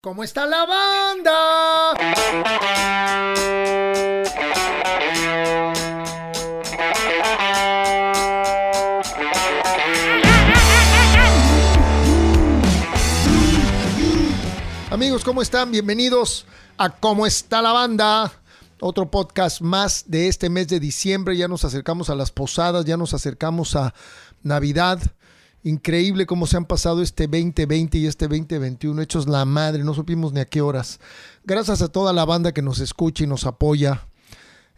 ¿Cómo está la banda? Amigos, ¿cómo están? Bienvenidos a ¿Cómo está la banda? Otro podcast más de este mes de diciembre. Ya nos acercamos a las posadas, ya nos acercamos a Navidad. Increíble cómo se han pasado este 2020 y este 2021, hechos la madre, no supimos ni a qué horas. Gracias a toda la banda que nos escucha y nos apoya,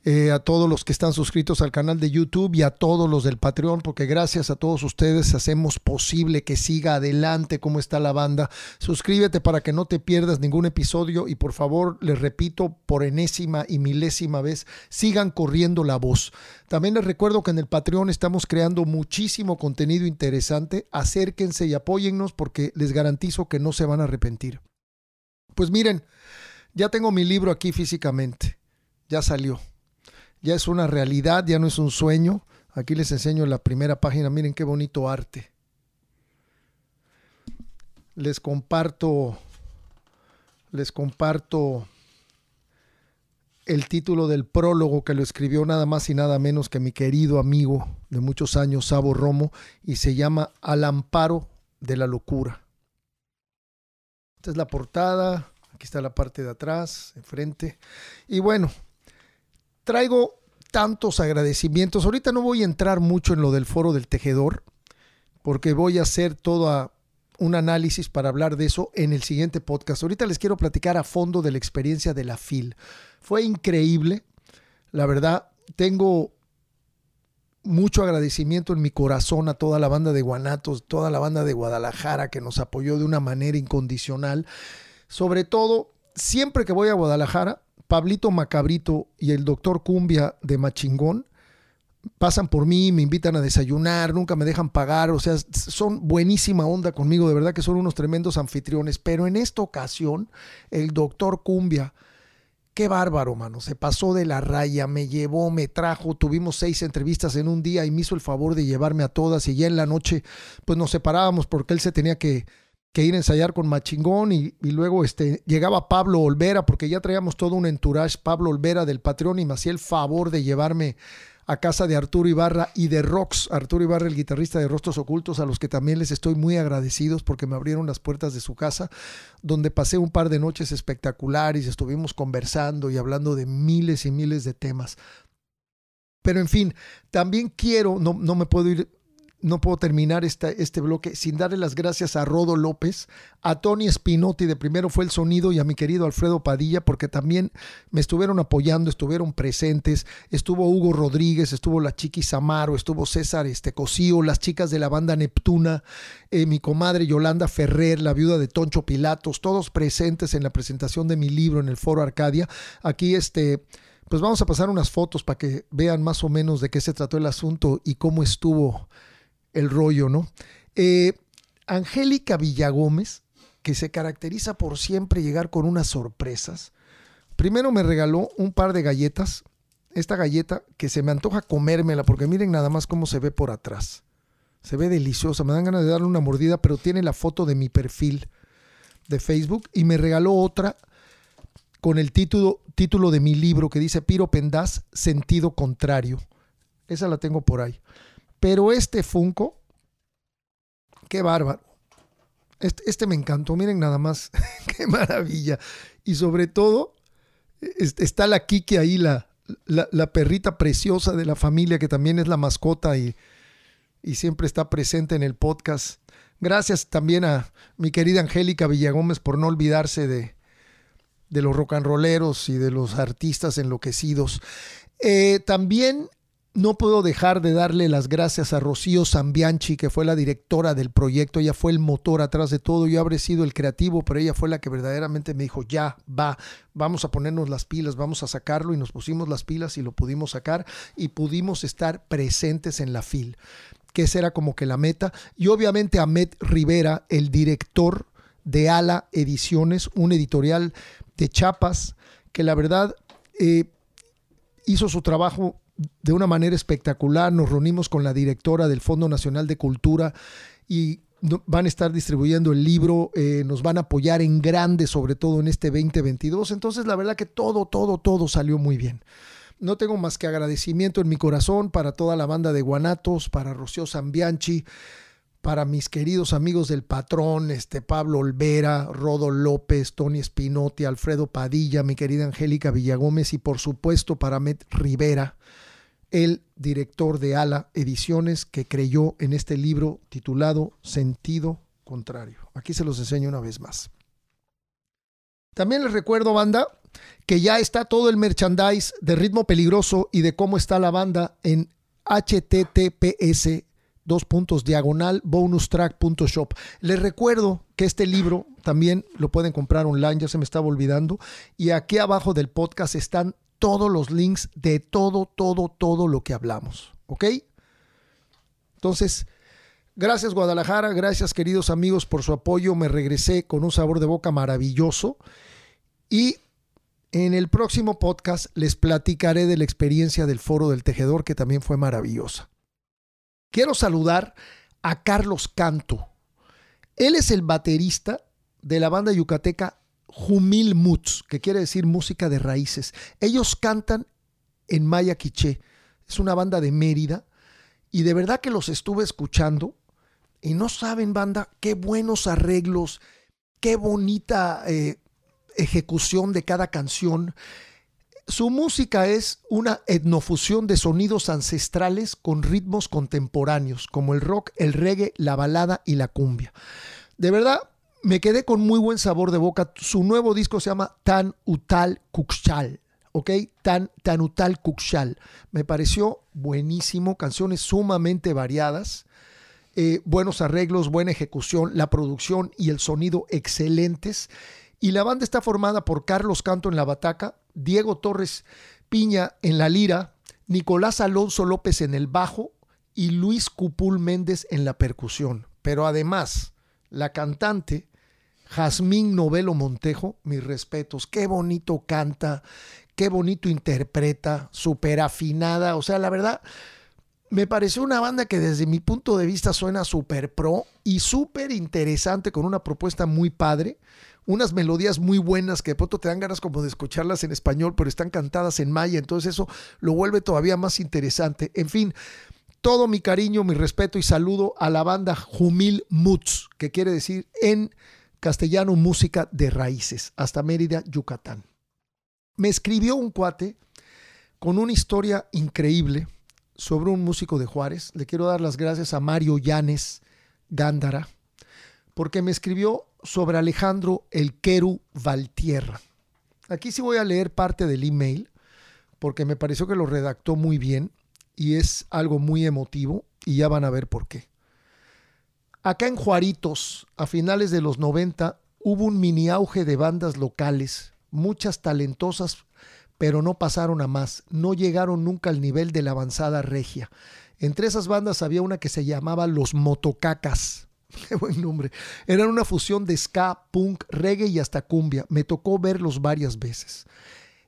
eh, a todos los que están suscritos al canal de YouTube y a todos los del Patreon, porque gracias a todos ustedes hacemos posible que siga adelante como está la banda. Suscríbete para que no te pierdas ningún episodio y por favor, les repito por enésima y milésima vez, sigan corriendo la voz. También les recuerdo que en el Patreon estamos creando muchísimo contenido interesante. Acérquense y apóyennos porque les garantizo que no se van a arrepentir. Pues miren, ya tengo mi libro aquí físicamente. Ya salió ya es una realidad, ya no es un sueño. Aquí les enseño la primera página, miren qué bonito arte. Les comparto, les comparto el título del prólogo que lo escribió nada más y nada menos que mi querido amigo de muchos años, Sabo Romo, y se llama Al amparo de la locura. Esta es la portada, aquí está la parte de atrás, enfrente. Y bueno, traigo tantos agradecimientos. Ahorita no voy a entrar mucho en lo del foro del tejedor, porque voy a hacer todo un análisis para hablar de eso en el siguiente podcast. Ahorita les quiero platicar a fondo de la experiencia de la FIL. Fue increíble. La verdad, tengo mucho agradecimiento en mi corazón a toda la banda de Guanatos, toda la banda de Guadalajara que nos apoyó de una manera incondicional. Sobre todo, siempre que voy a Guadalajara, Pablito Macabrito y el doctor Cumbia de Machingón pasan por mí, me invitan a desayunar, nunca me dejan pagar, o sea, son buenísima onda conmigo, de verdad que son unos tremendos anfitriones, pero en esta ocasión el doctor Cumbia, qué bárbaro, mano, se pasó de la raya, me llevó, me trajo, tuvimos seis entrevistas en un día y me hizo el favor de llevarme a todas y ya en la noche pues nos separábamos porque él se tenía que que ir a ensayar con Machingón y, luego este, llegaba Pablo Olvera, porque ya traíamos todo un entourage, Pablo Olvera del Patreon y me hacía el favor de llevarme a casa de Arturo Ibarra y de Rox, Arturo Ibarra, el guitarrista de Rostros Ocultos, a los que también les estoy muy agradecidos porque me abrieron las puertas de su casa, donde pasé un par de noches espectaculares, estuvimos conversando y hablando de miles y miles de temas. Pero en fin, también quiero, no, no me puedo ir no puedo terminar este bloque sin darle las gracias a Rodo López, a Tony Spinotti de primero fue el sonido y a mi querido Alfredo Padilla porque también me estuvieron apoyando, estuvieron presentes, estuvo Hugo Rodríguez, estuvo la Chiqui Samaro, estuvo César este, Cosío, las chicas de la banda Neptuna, eh, mi comadre Yolanda Ferrer, la viuda de Toncho Pilatos, todos presentes en la presentación de mi libro en el Foro Arcadia. Aquí este pues vamos a pasar unas fotos para que vean más o menos de qué se trató el asunto y cómo estuvo el rollo, ¿no? Eh, Angélica Villagómez, que se caracteriza por siempre llegar con unas sorpresas, primero me regaló un par de galletas, esta galleta que se me antoja comérmela, porque miren nada más cómo se ve por atrás. Se ve deliciosa, me dan ganas de darle una mordida, pero tiene la foto de mi perfil de Facebook y me regaló otra con el título, título de mi libro que dice Piro Pendaz, sentido contrario. Esa la tengo por ahí. Pero este Funko, qué bárbaro. Este, este, me encantó, miren nada más, qué maravilla. Y sobre todo, está la Kiki ahí, la, la, perrita preciosa de la familia, que también es la mascota y, y siempre está presente en el podcast. Gracias también a mi querida Angélica Villagómez por no olvidarse de, de los rolleros y de los artistas enloquecidos. Eh, también no puedo dejar de darle las gracias a Rocío Zambianchi, que fue la directora del proyecto. Ella fue el motor atrás de todo. Yo habré sido el creativo, pero ella fue la que verdaderamente me dijo, ya, va, vamos a ponernos las pilas, vamos a sacarlo. Y nos pusimos las pilas y lo pudimos sacar y pudimos estar presentes en la FIL, que esa era como que la meta. Y obviamente Ahmed Rivera, el director de Ala Ediciones, un editorial de chapas, que la verdad... Eh, hizo su trabajo de una manera espectacular. Nos reunimos con la directora del Fondo Nacional de Cultura y van a estar distribuyendo el libro, eh, nos van a apoyar en grande, sobre todo en este 2022. Entonces, la verdad que todo, todo, todo salió muy bien. No tengo más que agradecimiento en mi corazón para toda la banda de Guanatos, para Rocío Zambianchi, para mis queridos amigos del patrón, este Pablo Olvera, Rodo López, Tony Espinotti, Alfredo Padilla, mi querida Angélica Villagómez y por supuesto para Met Rivera, el director de Ala Ediciones que creyó en este libro titulado Sentido Contrario. Aquí se los enseño una vez más. También les recuerdo, banda, que ya está todo el merchandise de Ritmo Peligroso y de cómo está la banda en https dos puntos diagonal bonustrack.shop. Les recuerdo que este libro también lo pueden comprar online, ya se me estaba olvidando. Y aquí abajo del podcast están todos los links de todo, todo, todo lo que hablamos. ¿Ok? Entonces, gracias Guadalajara, gracias queridos amigos por su apoyo. Me regresé con un sabor de boca maravilloso. Y en el próximo podcast les platicaré de la experiencia del foro del tejedor que también fue maravillosa. Quiero saludar a Carlos Canto. Él es el baterista de la banda yucateca Jumil Muts, que quiere decir música de raíces. Ellos cantan en maya quiché. Es una banda de Mérida y de verdad que los estuve escuchando y no saben, banda, qué buenos arreglos, qué bonita eh, ejecución de cada canción. Su música es una etnofusión de sonidos ancestrales con ritmos contemporáneos, como el rock, el reggae, la balada y la cumbia. De verdad, me quedé con muy buen sabor de boca. Su nuevo disco se llama Tan Utal Kukshal. ¿ok? Tan, Tan Utal Kukshal. Me pareció buenísimo, canciones sumamente variadas, eh, buenos arreglos, buena ejecución, la producción y el sonido excelentes. Y la banda está formada por Carlos Canto en la bataca, Diego Torres Piña en la lira, Nicolás Alonso López en el bajo y Luis Cupul Méndez en la percusión. Pero además, la cantante Jazmín Novelo Montejo, mis respetos, qué bonito canta, qué bonito interpreta, súper afinada, o sea, la verdad, me pareció una banda que desde mi punto de vista suena súper pro y súper interesante con una propuesta muy padre unas melodías muy buenas que de pronto te dan ganas como de escucharlas en español, pero están cantadas en maya, entonces eso lo vuelve todavía más interesante. En fin, todo mi cariño, mi respeto y saludo a la banda Jumil Muts, que quiere decir en castellano música de raíces, hasta Mérida, Yucatán. Me escribió un cuate con una historia increíble sobre un músico de Juárez. Le quiero dar las gracias a Mario Llanes Gándara, porque me escribió sobre Alejandro El Queru Valtierra. Aquí sí voy a leer parte del email porque me pareció que lo redactó muy bien y es algo muy emotivo y ya van a ver por qué. Acá en Juaritos, a finales de los 90, hubo un mini auge de bandas locales, muchas talentosas, pero no pasaron a más, no llegaron nunca al nivel de la avanzada regia. Entre esas bandas había una que se llamaba Los Motocacas. Qué buen nombre. Eran una fusión de ska, punk, reggae y hasta cumbia. Me tocó verlos varias veces.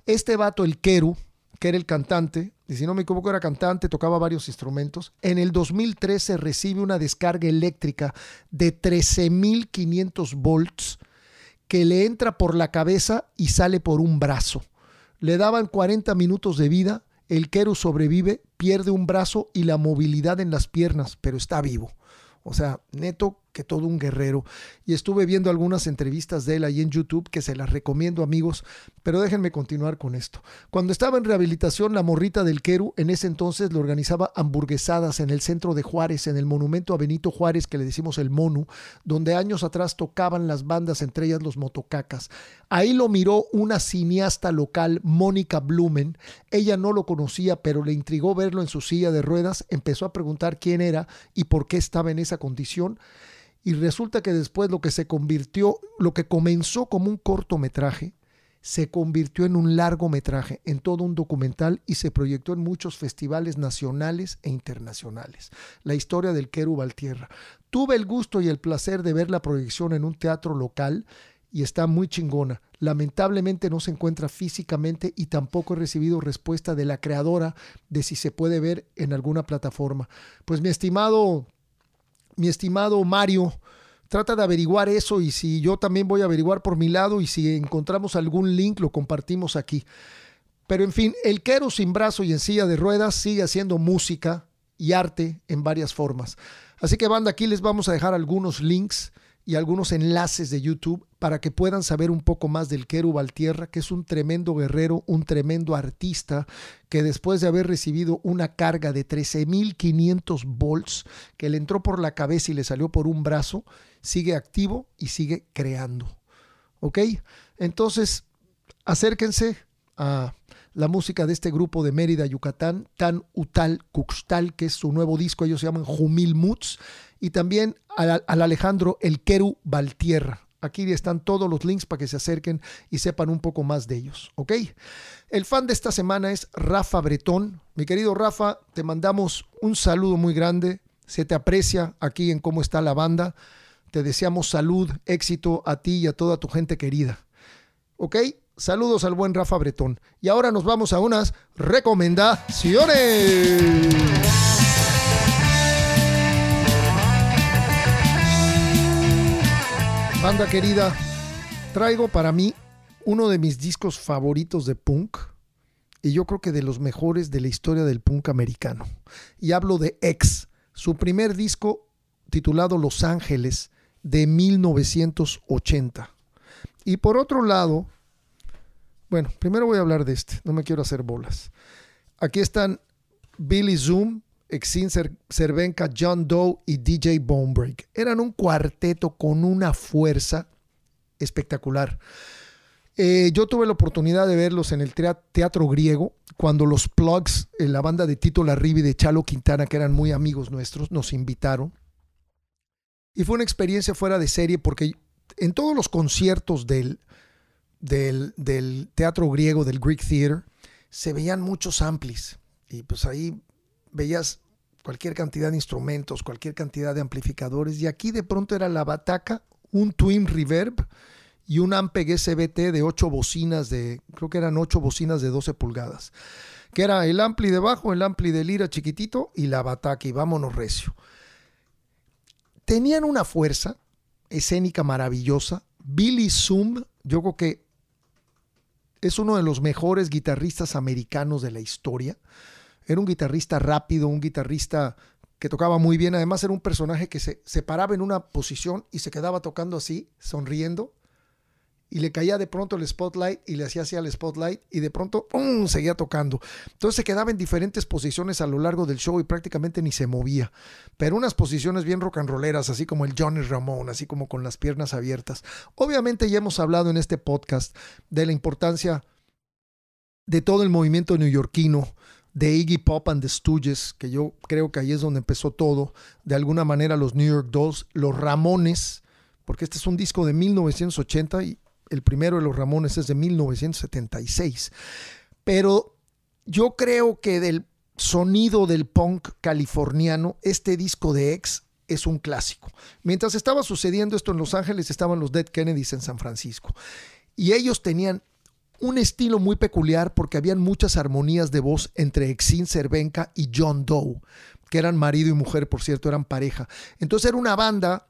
Este vato, el Keru, que era el cantante, y si no me equivoco era cantante, tocaba varios instrumentos, en el 2013 recibe una descarga eléctrica de 13.500 volts que le entra por la cabeza y sale por un brazo. Le daban 40 minutos de vida, el Keru sobrevive, pierde un brazo y la movilidad en las piernas, pero está vivo. O sea, neto que todo un guerrero. Y estuve viendo algunas entrevistas de él ahí en YouTube que se las recomiendo amigos, pero déjenme continuar con esto. Cuando estaba en rehabilitación, la morrita del Queru en ese entonces le organizaba hamburguesadas en el centro de Juárez, en el monumento a Benito Juárez que le decimos el Monu, donde años atrás tocaban las bandas, entre ellas los motocacas. Ahí lo miró una cineasta local, Mónica Blumen. Ella no lo conocía, pero le intrigó verlo en su silla de ruedas, empezó a preguntar quién era y por qué estaba en esa condición y resulta que después lo que se convirtió, lo que comenzó como un cortometraje, se convirtió en un largometraje, en todo un documental y se proyectó en muchos festivales nacionales e internacionales. La historia del Queru Valtierra. Tuve el gusto y el placer de ver la proyección en un teatro local y está muy chingona. Lamentablemente no se encuentra físicamente y tampoco he recibido respuesta de la creadora de si se puede ver en alguna plataforma. Pues mi estimado mi estimado Mario, trata de averiguar eso y si yo también voy a averiguar por mi lado y si encontramos algún link lo compartimos aquí. Pero en fin, el Quero sin brazo y en silla de ruedas sigue haciendo música y arte en varias formas. Así que banda, aquí les vamos a dejar algunos links y algunos enlaces de YouTube para que puedan saber un poco más del Keru Valtierra, que es un tremendo guerrero, un tremendo artista, que después de haber recibido una carga de 13.500 volts que le entró por la cabeza y le salió por un brazo, sigue activo y sigue creando. ¿Ok? Entonces, acérquense a la música de este grupo de Mérida, Yucatán, Tan Utal Cuxtal, que es su nuevo disco, ellos se llaman Jumil Muts, y también al, Alejandro El Keru Valtierra. Aquí están todos los links para que se acerquen y sepan un poco más de ellos, ¿ok? El fan de esta semana es Rafa Bretón. Mi querido Rafa, te mandamos un saludo muy grande. Se te aprecia aquí en cómo está la banda. Te deseamos salud, éxito a ti y a toda tu gente querida. ¿Ok? Saludos al buen Rafa Bretón. Y ahora nos vamos a unas recomendaciones. Banda querida, traigo para mí uno de mis discos favoritos de punk y yo creo que de los mejores de la historia del punk americano. Y hablo de X, su primer disco titulado Los Ángeles de 1980. Y por otro lado, bueno, primero voy a hablar de este, no me quiero hacer bolas. Aquí están Billy Zoom, Exin Cervenka, John Doe y DJ Bonebreak. Eran un cuarteto con una fuerza espectacular. Eh, yo tuve la oportunidad de verlos en el teatro griego cuando los Plugs, en la banda de Tito Larribi y de Chalo Quintana, que eran muy amigos nuestros, nos invitaron. Y fue una experiencia fuera de serie porque en todos los conciertos del, del, teatro griego, del Greek Theater, se veían muchos amplis. Y pues ahí veías cualquier cantidad de instrumentos, cualquier cantidad de amplificadores. Y aquí de pronto era la bataca, un Twin Reverb y un Ampeg SBT de ocho bocinas de, creo que eran ocho bocinas de 12 pulgadas. Que era el ampli de bajo, el ampli de lira chiquitito y la bataca. Y vámonos recio. Tenían una fuerza escénica maravillosa. Billy Zoom, yo creo que es uno de los mejores guitarristas americanos de la historia. Era un guitarrista rápido, un guitarrista que tocaba muy bien. Además era un personaje que se, paraba en una posición y se quedaba tocando así, sonriendo. Y le caía de pronto el spotlight y le hacía así al spotlight y de pronto ¡pum! seguía tocando. Entonces se quedaba en diferentes posiciones a lo largo del show y prácticamente ni se movía. Pero unas posiciones bien rock and rolleras, así como el Johnny Ramón, así como con las piernas abiertas. Obviamente ya hemos hablado en este podcast de la importancia de todo el movimiento neoyorquino, de Iggy Pop and the Stooges, que yo creo que ahí es donde empezó todo, de alguna manera los New York Dolls, los Ramones, porque este es un disco de 1980 y el primero de los Ramones es de 1976. Pero yo creo que del sonido del punk californiano, este disco de X es un clásico. Mientras estaba sucediendo esto en Los Ángeles, estaban los Dead Kennedys en San Francisco. Y ellos tenían un estilo muy peculiar porque habían muchas armonías de voz entre Exin Cervenka y John Doe, que eran marido y mujer, por cierto, eran pareja. Entonces era una banda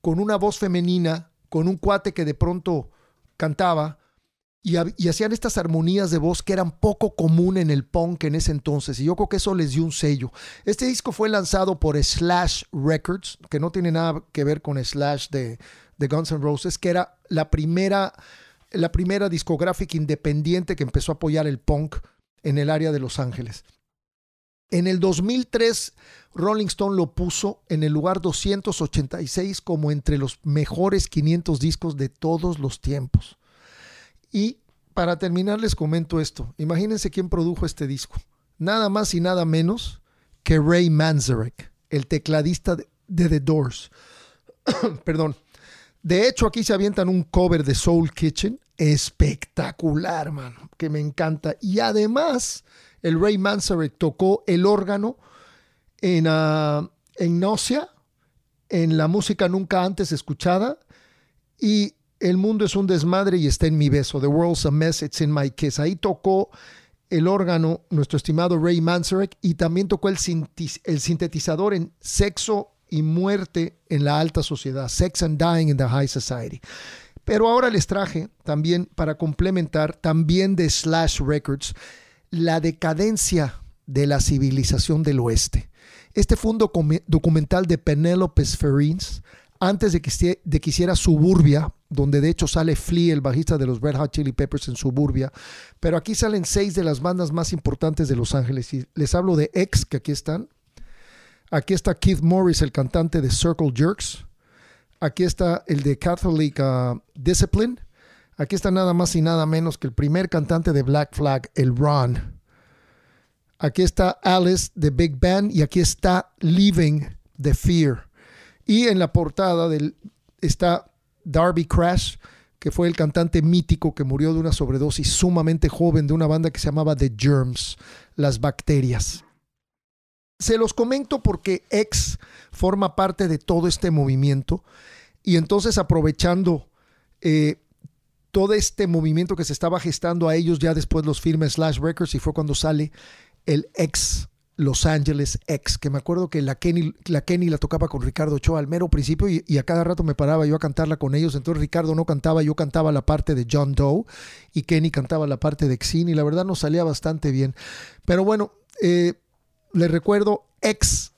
con una voz femenina, con un cuate que de pronto cantaba y, hacían estas armonías de voz que eran poco común en el punk en ese entonces. Y yo creo que eso les dio un sello. Este disco fue lanzado por Slash Records, que no tiene nada que ver con Slash de, de Guns N' Roses, que era la primera la primera discográfica independiente que empezó a apoyar el punk en el área de Los Ángeles. En el 2003, Rolling Stone lo puso en el lugar 286 como entre los mejores 500 discos de todos los tiempos. Y para terminar les comento esto. Imagínense quién produjo este disco. Nada más y nada menos que Ray Manzarek, el tecladista de, The Doors. Perdón. De hecho, aquí se avientan un cover de Soul Kitchen espectacular, mano, que me encanta. Y además, el Ray Manzarek tocó el órgano en, uh, en en la música nunca antes escuchada, y El mundo es un desmadre y está en mi beso. The world's a mess, it's in my kiss. Ahí tocó el órgano nuestro estimado Ray Manzarek y también tocó el sintetizador en Sexo y muerte en la alta sociedad, Sex and Dying in the High Society. Pero ahora les traje también para complementar, también de Slash Records, la decadencia de la civilización del oeste. Este fue un documental de Penelope Ferrins antes de que, de hiciera Suburbia, donde de hecho sale Flea, el bajista de los Red Hot Chili Peppers en Suburbia. Pero aquí salen seis de las bandas más importantes de Los Ángeles. Y les hablo de X, que aquí están. Aquí está Keith Morris, el cantante de Circle Jerks. Aquí está el de Catholic uh, Discipline. Aquí está nada más y nada menos que el primer cantante de Black Flag, el Ron. Aquí está Alice de Big Band y aquí está Living the Fear. Y en la portada del, está Darby Crash, que fue el cantante mítico que murió de una sobredosis sumamente joven de una banda que se llamaba The Germs, las bacterias. Se los comento porque X forma parte de todo este movimiento y entonces aprovechando eh, todo este movimiento que se estaba gestando a ellos, ya después los firmes Slash Records y fue cuando sale el ex Los Ángeles X, que me acuerdo que la Kenny la, Kenny la tocaba con Ricardo Ochoa al mero principio y, a cada rato me paraba yo a cantarla con ellos, entonces Ricardo no cantaba, yo cantaba la parte de John Doe y Kenny cantaba la parte de Xin y la verdad nos salía bastante bien. Pero bueno, eh, les recuerdo ex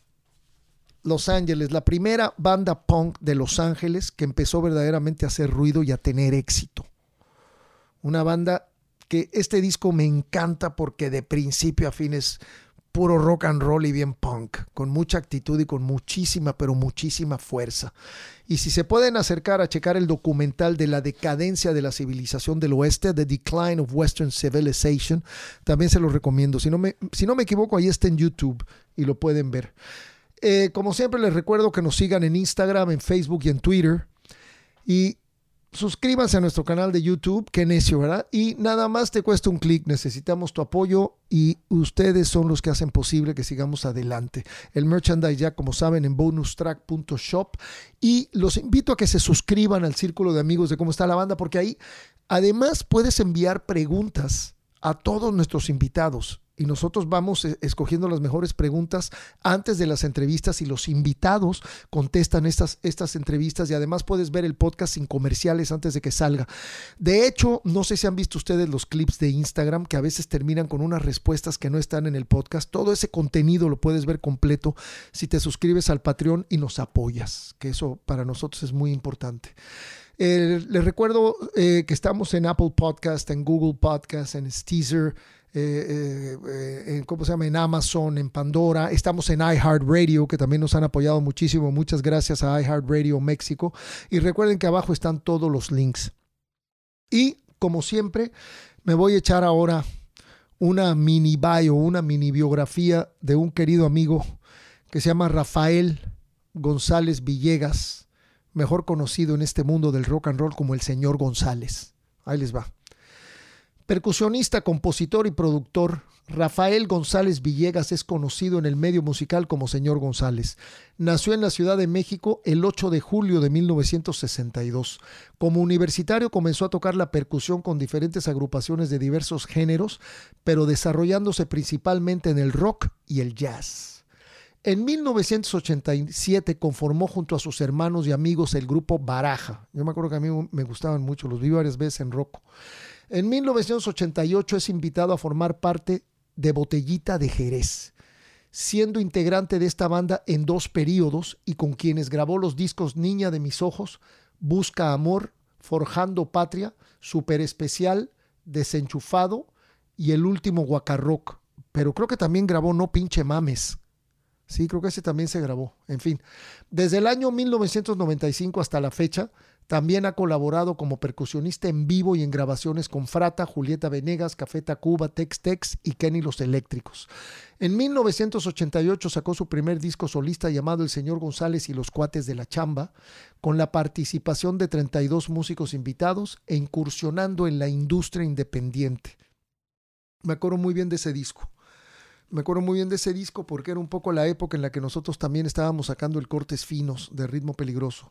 Los Ángeles, la primera banda punk de Los Ángeles que empezó verdaderamente a hacer ruido y a tener éxito. Una banda que este disco me encanta porque de principio a fin es puro rock and roll y bien punk, con mucha actitud y con muchísima, pero muchísima fuerza. Y si se pueden acercar a checar el documental de la decadencia de la civilización del oeste, The Decline of Western Civilization, también se los recomiendo. Si no me, si no me equivoco, ahí está en YouTube y lo pueden ver. Eh, como siempre, les recuerdo que nos sigan en Instagram, en Facebook y en Twitter. Y suscríbanse a nuestro canal de YouTube, qué necio, ¿verdad? Y nada más te cuesta un clic, necesitamos tu apoyo y ustedes son los que hacen posible que sigamos adelante. El merchandise ya, como saben, en bonustrack.shop y los invito a que se suscriban al círculo de amigos de cómo está la banda, porque ahí además puedes enviar preguntas a todos nuestros invitados y nosotros vamos eh, escogiendo las mejores preguntas antes de las entrevistas y los invitados contestan estas, estas entrevistas y además puedes ver el podcast sin comerciales antes de que salga. De hecho, no sé si han visto ustedes los clips de Instagram que a veces terminan con unas respuestas que no están en el podcast. Todo ese contenido lo puedes ver completo si te suscribes al Patreon y nos apoyas, que eso para nosotros es muy importante. Eh, les recuerdo eh, que estamos en Apple Podcast, en Google Podcast, en Steezer, eh, en, ¿cómo se llama? En Amazon, en Pandora. Estamos en iHeartRadio, que también nos han apoyado muchísimo. Muchas gracias a iHeartRadio México. Y recuerden que abajo están todos los links. Y como siempre, me voy a echar ahora una mini bio, una mini biografía de un querido amigo que se llama Rafael González Villegas mejor conocido en este mundo del rock and roll como el señor González. Ahí les va. Percusionista, compositor y productor, Rafael González Villegas es conocido en el medio musical como Señor González. Nació en la Ciudad de México el 8 de julio de 1962. Como universitario comenzó a tocar la percusión con diferentes agrupaciones de diversos géneros, pero desarrollándose principalmente en el rock y el jazz. En 1987 conformó junto a sus hermanos y amigos el grupo Baraja. Yo me acuerdo que a mí me gustaban mucho, los vi varias veces en Rocco. En 1988 es invitado a formar parte de Botellita de Jerez, siendo integrante de esta banda en dos periodos y con quienes grabó los discos Niña de mis ojos, Busca Amor, Forjando Patria, Super Especial, Desenchufado y el último Guacarroc. Pero creo que también grabó No Pinche Mames, Sí, creo que ese también se grabó. En fin, desde el año 1995 hasta la fecha, también ha colaborado como percusionista en vivo y en grabaciones con Frata, Julieta Venegas, Café Tacuba, Tex Tex y Kenny Los Eléctricos. En 1988 sacó su primer disco solista llamado El Señor González y los Cuates de la Chamba, con la participación de 32 músicos invitados e incursionando en la industria independiente. Me acuerdo muy bien de ese disco. Me acuerdo muy bien de ese disco porque era un poco la época en la que nosotros también estábamos sacando el cortes finos de ritmo peligroso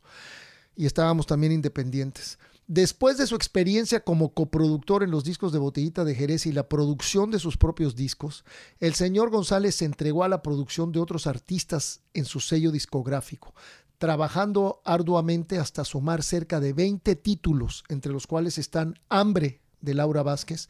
y estábamos también independientes. Después de su experiencia como coproductor en los discos de Botellita de Jerez y la producción de sus propios discos, el señor González se entregó a la producción de otros artistas en su sello discográfico, trabajando arduamente hasta sumar cerca de 20 títulos, entre los cuales están Hambre de Laura Vázquez,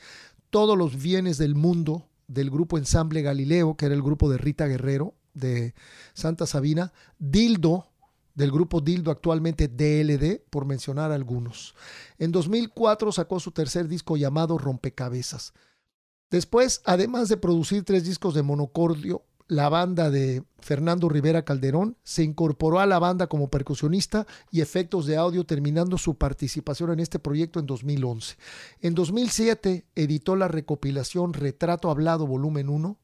Todos los bienes del mundo del grupo Ensamble Galileo, que era el grupo de Rita Guerrero de Santa Sabina, Dildo del grupo Dildo actualmente DLD, por mencionar algunos. En 2004 sacó su tercer disco llamado Rompecabezas. Después, además de producir tres discos de monocordio, la banda de Fernando Rivera Calderón se incorporó a la banda como percusionista y efectos de audio, terminando su participación en este proyecto en 2011. En 2007 editó la recopilación Retrato Hablado Volumen 1,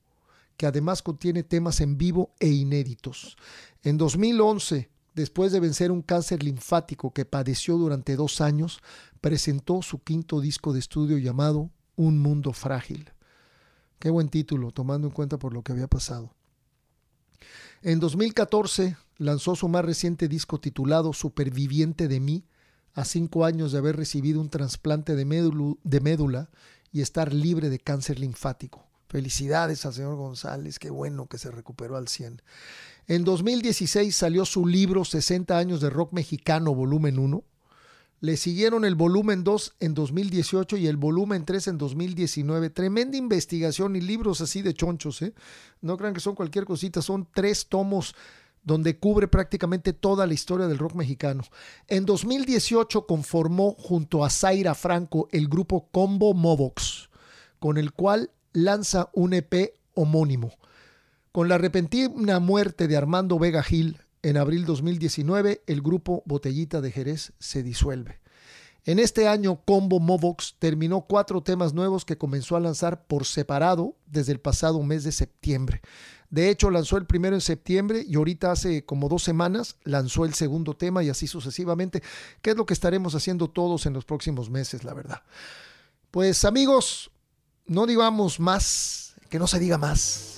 que además contiene temas en vivo e inéditos. En 2011 después de vencer un cáncer linfático que padeció durante dos años, presentó su quinto disco de estudio llamado Un Mundo Frágil. Qué buen título, tomando en cuenta por lo que había pasado. En 2014 lanzó su más reciente disco titulado Superviviente de mí, a cinco años de haber recibido un trasplante de, médula y estar libre de cáncer linfático. Felicidades al señor González, qué bueno que se recuperó al 100. En 2016 salió su libro 60 años de rock mexicano, volumen 1. Le siguieron el volumen 2 en 2018 y el volumen 3 en 2019. Tremenda investigación y libros así de chonchos, ¿eh? No crean que son cualquier cosita, son tres tomos donde cubre prácticamente toda la historia del rock mexicano. En 2018 conformó junto a Zaira Franco el grupo Combo Movox, con el cual lanza un EP homónimo. Con la repentina muerte de Armando Vega Gil en abril 2019, el grupo Botellita de Jerez se disuelve. En este año, Combo Movox terminó cuatro temas nuevos que comenzó a lanzar por separado desde el pasado mes de septiembre. De hecho, lanzó el primero en septiembre y ahorita hace como dos semanas lanzó el segundo tema y así sucesivamente, que es lo que estaremos haciendo todos en los próximos meses, la verdad. Pues amigos, no digamos más, que no se diga más.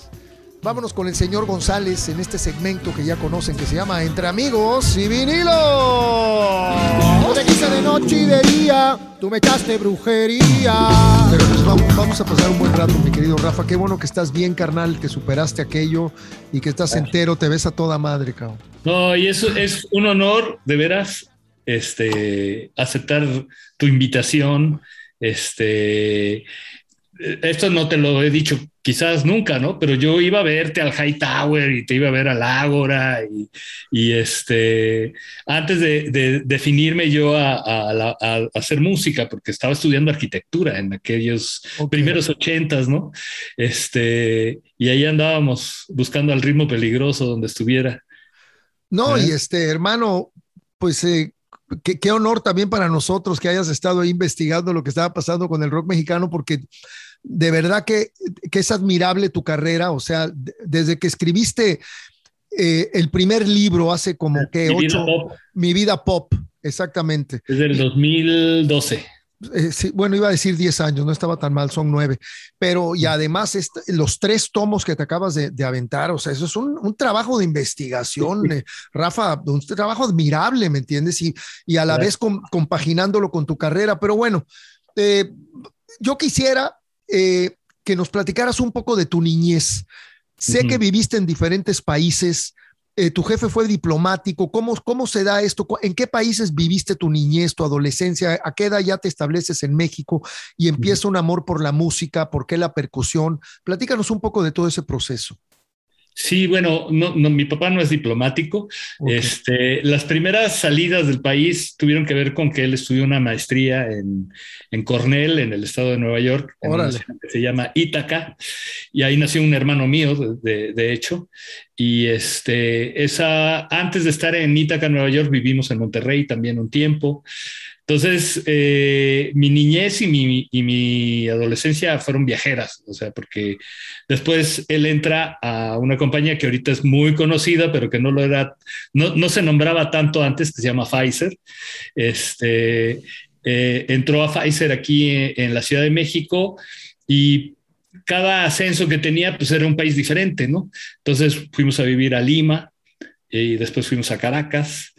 Vámonos con el señor González en este segmento que ya conocen que se llama Entre Amigos y Vinilo. Yo te quise de noche y de día, tú me echaste brujería. Pero pues vamos, vamos, a pasar un buen rato, mi querido Rafa. Qué bueno que estás bien, carnal, que superaste aquello y que estás entero, te ves a toda madre, cabrón. No, y eso es un honor, de veras, este, aceptar tu invitación. Este, esto no te lo he dicho quizás nunca, ¿no? Pero yo iba a verte al High Tower y te iba a ver al Ágora y, este, antes de, definirme yo a, hacer música, porque estaba estudiando arquitectura en aquellos primeros ochentas, ¿no? Este, y ahí andábamos buscando al ritmo peligroso donde estuviera. No, y ¿Eh? este, hermano, pues eh, qué, honor también para nosotros que hayas estado ahí investigando lo que estaba pasando con el rock mexicano, porque de verdad que, es admirable tu carrera, o sea, desde que escribiste eh, el primer libro hace como que Mi ocho, vida pop. Mi vida pop, exactamente. Desde el 2012. Eh, bueno, iba a decir 10 años, no estaba tan mal, son nueve. Pero y además los tres tomos que te acabas de, aventar, o sea, eso es un, trabajo de investigación, eh, Rafa, un trabajo admirable, ¿me entiendes? Y, y a la vez compaginándolo con tu carrera. Pero bueno, yo quisiera eh, que nos platicaras un poco de tu niñez. Sé que viviste en diferentes países, eh, tu jefe fue diplomático, ¿Cómo, ¿cómo se da esto? ¿En qué países viviste tu niñez, tu adolescencia? ¿A qué edad ya te estableces en México y empieza un amor por la música? ¿Por qué la percusión? Platícanos un poco de todo ese proceso. Sí, bueno, no, mi papá no es diplomático. Este, las primeras salidas del país tuvieron que ver con que él estudió una maestría en, en Cornell, en el estado de Nueva York, en una que se llama Ítaca, y ahí nació un hermano mío, de, de, hecho. Y este, esa, antes de estar en Ítaca, Nueva York, vivimos en Monterrey también un tiempo. Entonces, eh, mi niñez y mi, y mi, adolescencia fueron viajeras, o sea, porque después él entra a una compañía que ahorita es muy conocida, pero que no lo era, no, no se nombraba tanto antes, que se llama Pfizer. Este, eh, entró a Pfizer aquí en, en, la Ciudad de México y cada ascenso que tenía, pues era un país diferente, ¿no? Entonces fuimos a vivir a Lima, y después fuimos a Caracas.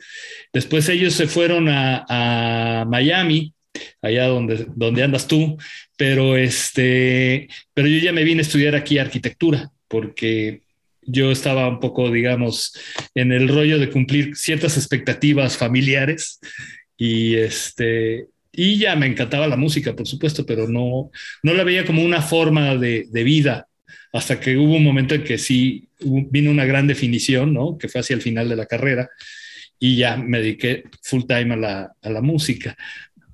Después ellos se fueron a, Miami, allá donde, donde andas tú, pero, este, pero yo ya me vine a estudiar aquí arquitectura, porque yo estaba un poco, digamos, en el rollo de cumplir ciertas expectativas familiares y este y ya me encantaba la música, por supuesto, pero no, no la veía como una forma de, de vida hasta que hubo un momento en que sí vino una gran definición, ¿no? Que fue hacia el final de la carrera y ya me dediqué full time a la, a la música.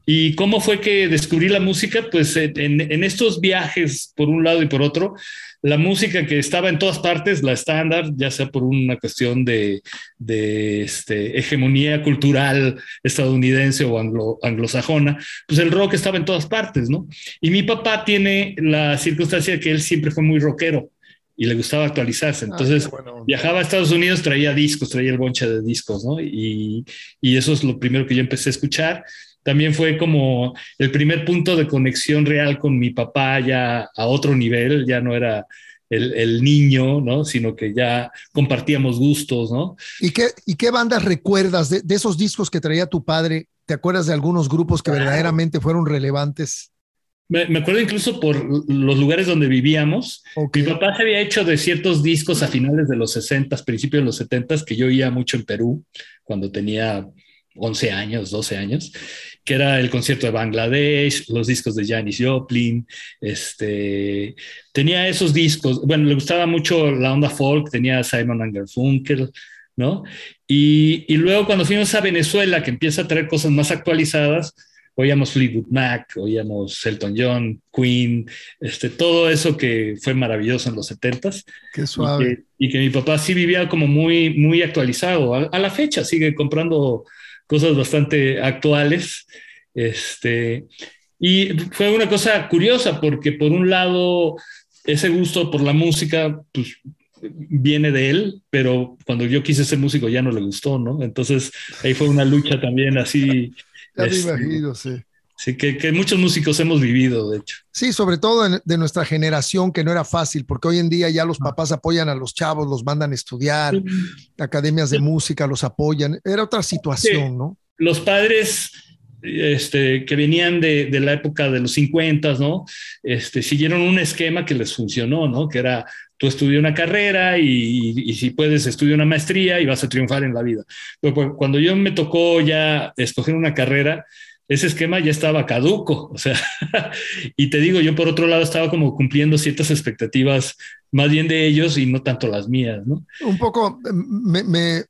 ¿Y cómo fue que descubrí la música? Pues en, en, estos viajes, por un lado y por otro, la música que estaba en todas partes, la estándar, ya sea por una cuestión de, de este, hegemonía cultural estadounidense o anglo, anglosajona, pues el rock estaba en todas partes, ¿no? Y mi papá tiene la circunstancia de que él siempre fue muy rockero y le gustaba actualizarse. Ah, Entonces viajaba a Estados Unidos, traía discos, traía el bonche de discos, ¿no? Y, y, eso es lo primero que yo empecé a escuchar también fue como el primer punto de conexión real con mi papá ya a otro nivel, ya no era el, niño, ¿no? Sino que ya compartíamos gustos, ¿no? ¿Y qué, y qué bandas recuerdas de, esos discos que traía tu padre? ¿Te acuerdas de algunos grupos que verdaderamente fueron relevantes? Me, acuerdo incluso por los lugares donde vivíamos. Mi papá se había hecho de ciertos discos a finales de los 60, principios de los 70 que yo oía mucho en Perú, cuando tenía 11 años, 12 años que era el concierto de Bangladesh, los discos de Janis Joplin, este, tenía esos discos, bueno, le gustaba mucho la onda folk, tenía Simon Garfunkel, ¿no? Y, y, luego cuando fuimos a Venezuela, que empieza a traer cosas más actualizadas, oíamos Fleetwood Mac, oíamos Elton John, Queen, este, todo eso que fue maravilloso en los 70s. Qué suave. Y que, mi papá sí vivía como muy, muy actualizado. a la fecha sigue comprando cosas bastante actuales. Este, y fue una cosa curiosa porque por un lado ese gusto por la música pues, viene de él, pero cuando yo quise ser músico ya no le gustó, ¿no? Entonces ahí fue una lucha también así. ya me este, imagino, sí. Sí, que, muchos músicos hemos vivido, de hecho. Sí, sobre todo de nuestra generación, que no era fácil, porque hoy en día ya los papás apoyan a los chavos, los mandan a estudiar, academias de música los apoyan. Era otra situación, ¿no? Los padres este, que venían de, la época de los 50, ¿no? Este, siguieron un esquema que les funcionó, ¿no? Que era, tú estudia una carrera y, y, si puedes estudia una maestría y vas a triunfar en la vida. Pero cuando yo me tocó ya escoger una carrera, ese esquema ya estaba caduco, o sea, y te digo, yo por otro lado estaba como cumpliendo ciertas expectativas más bien de ellos y no tanto las mías, ¿no? Un poco, me, me,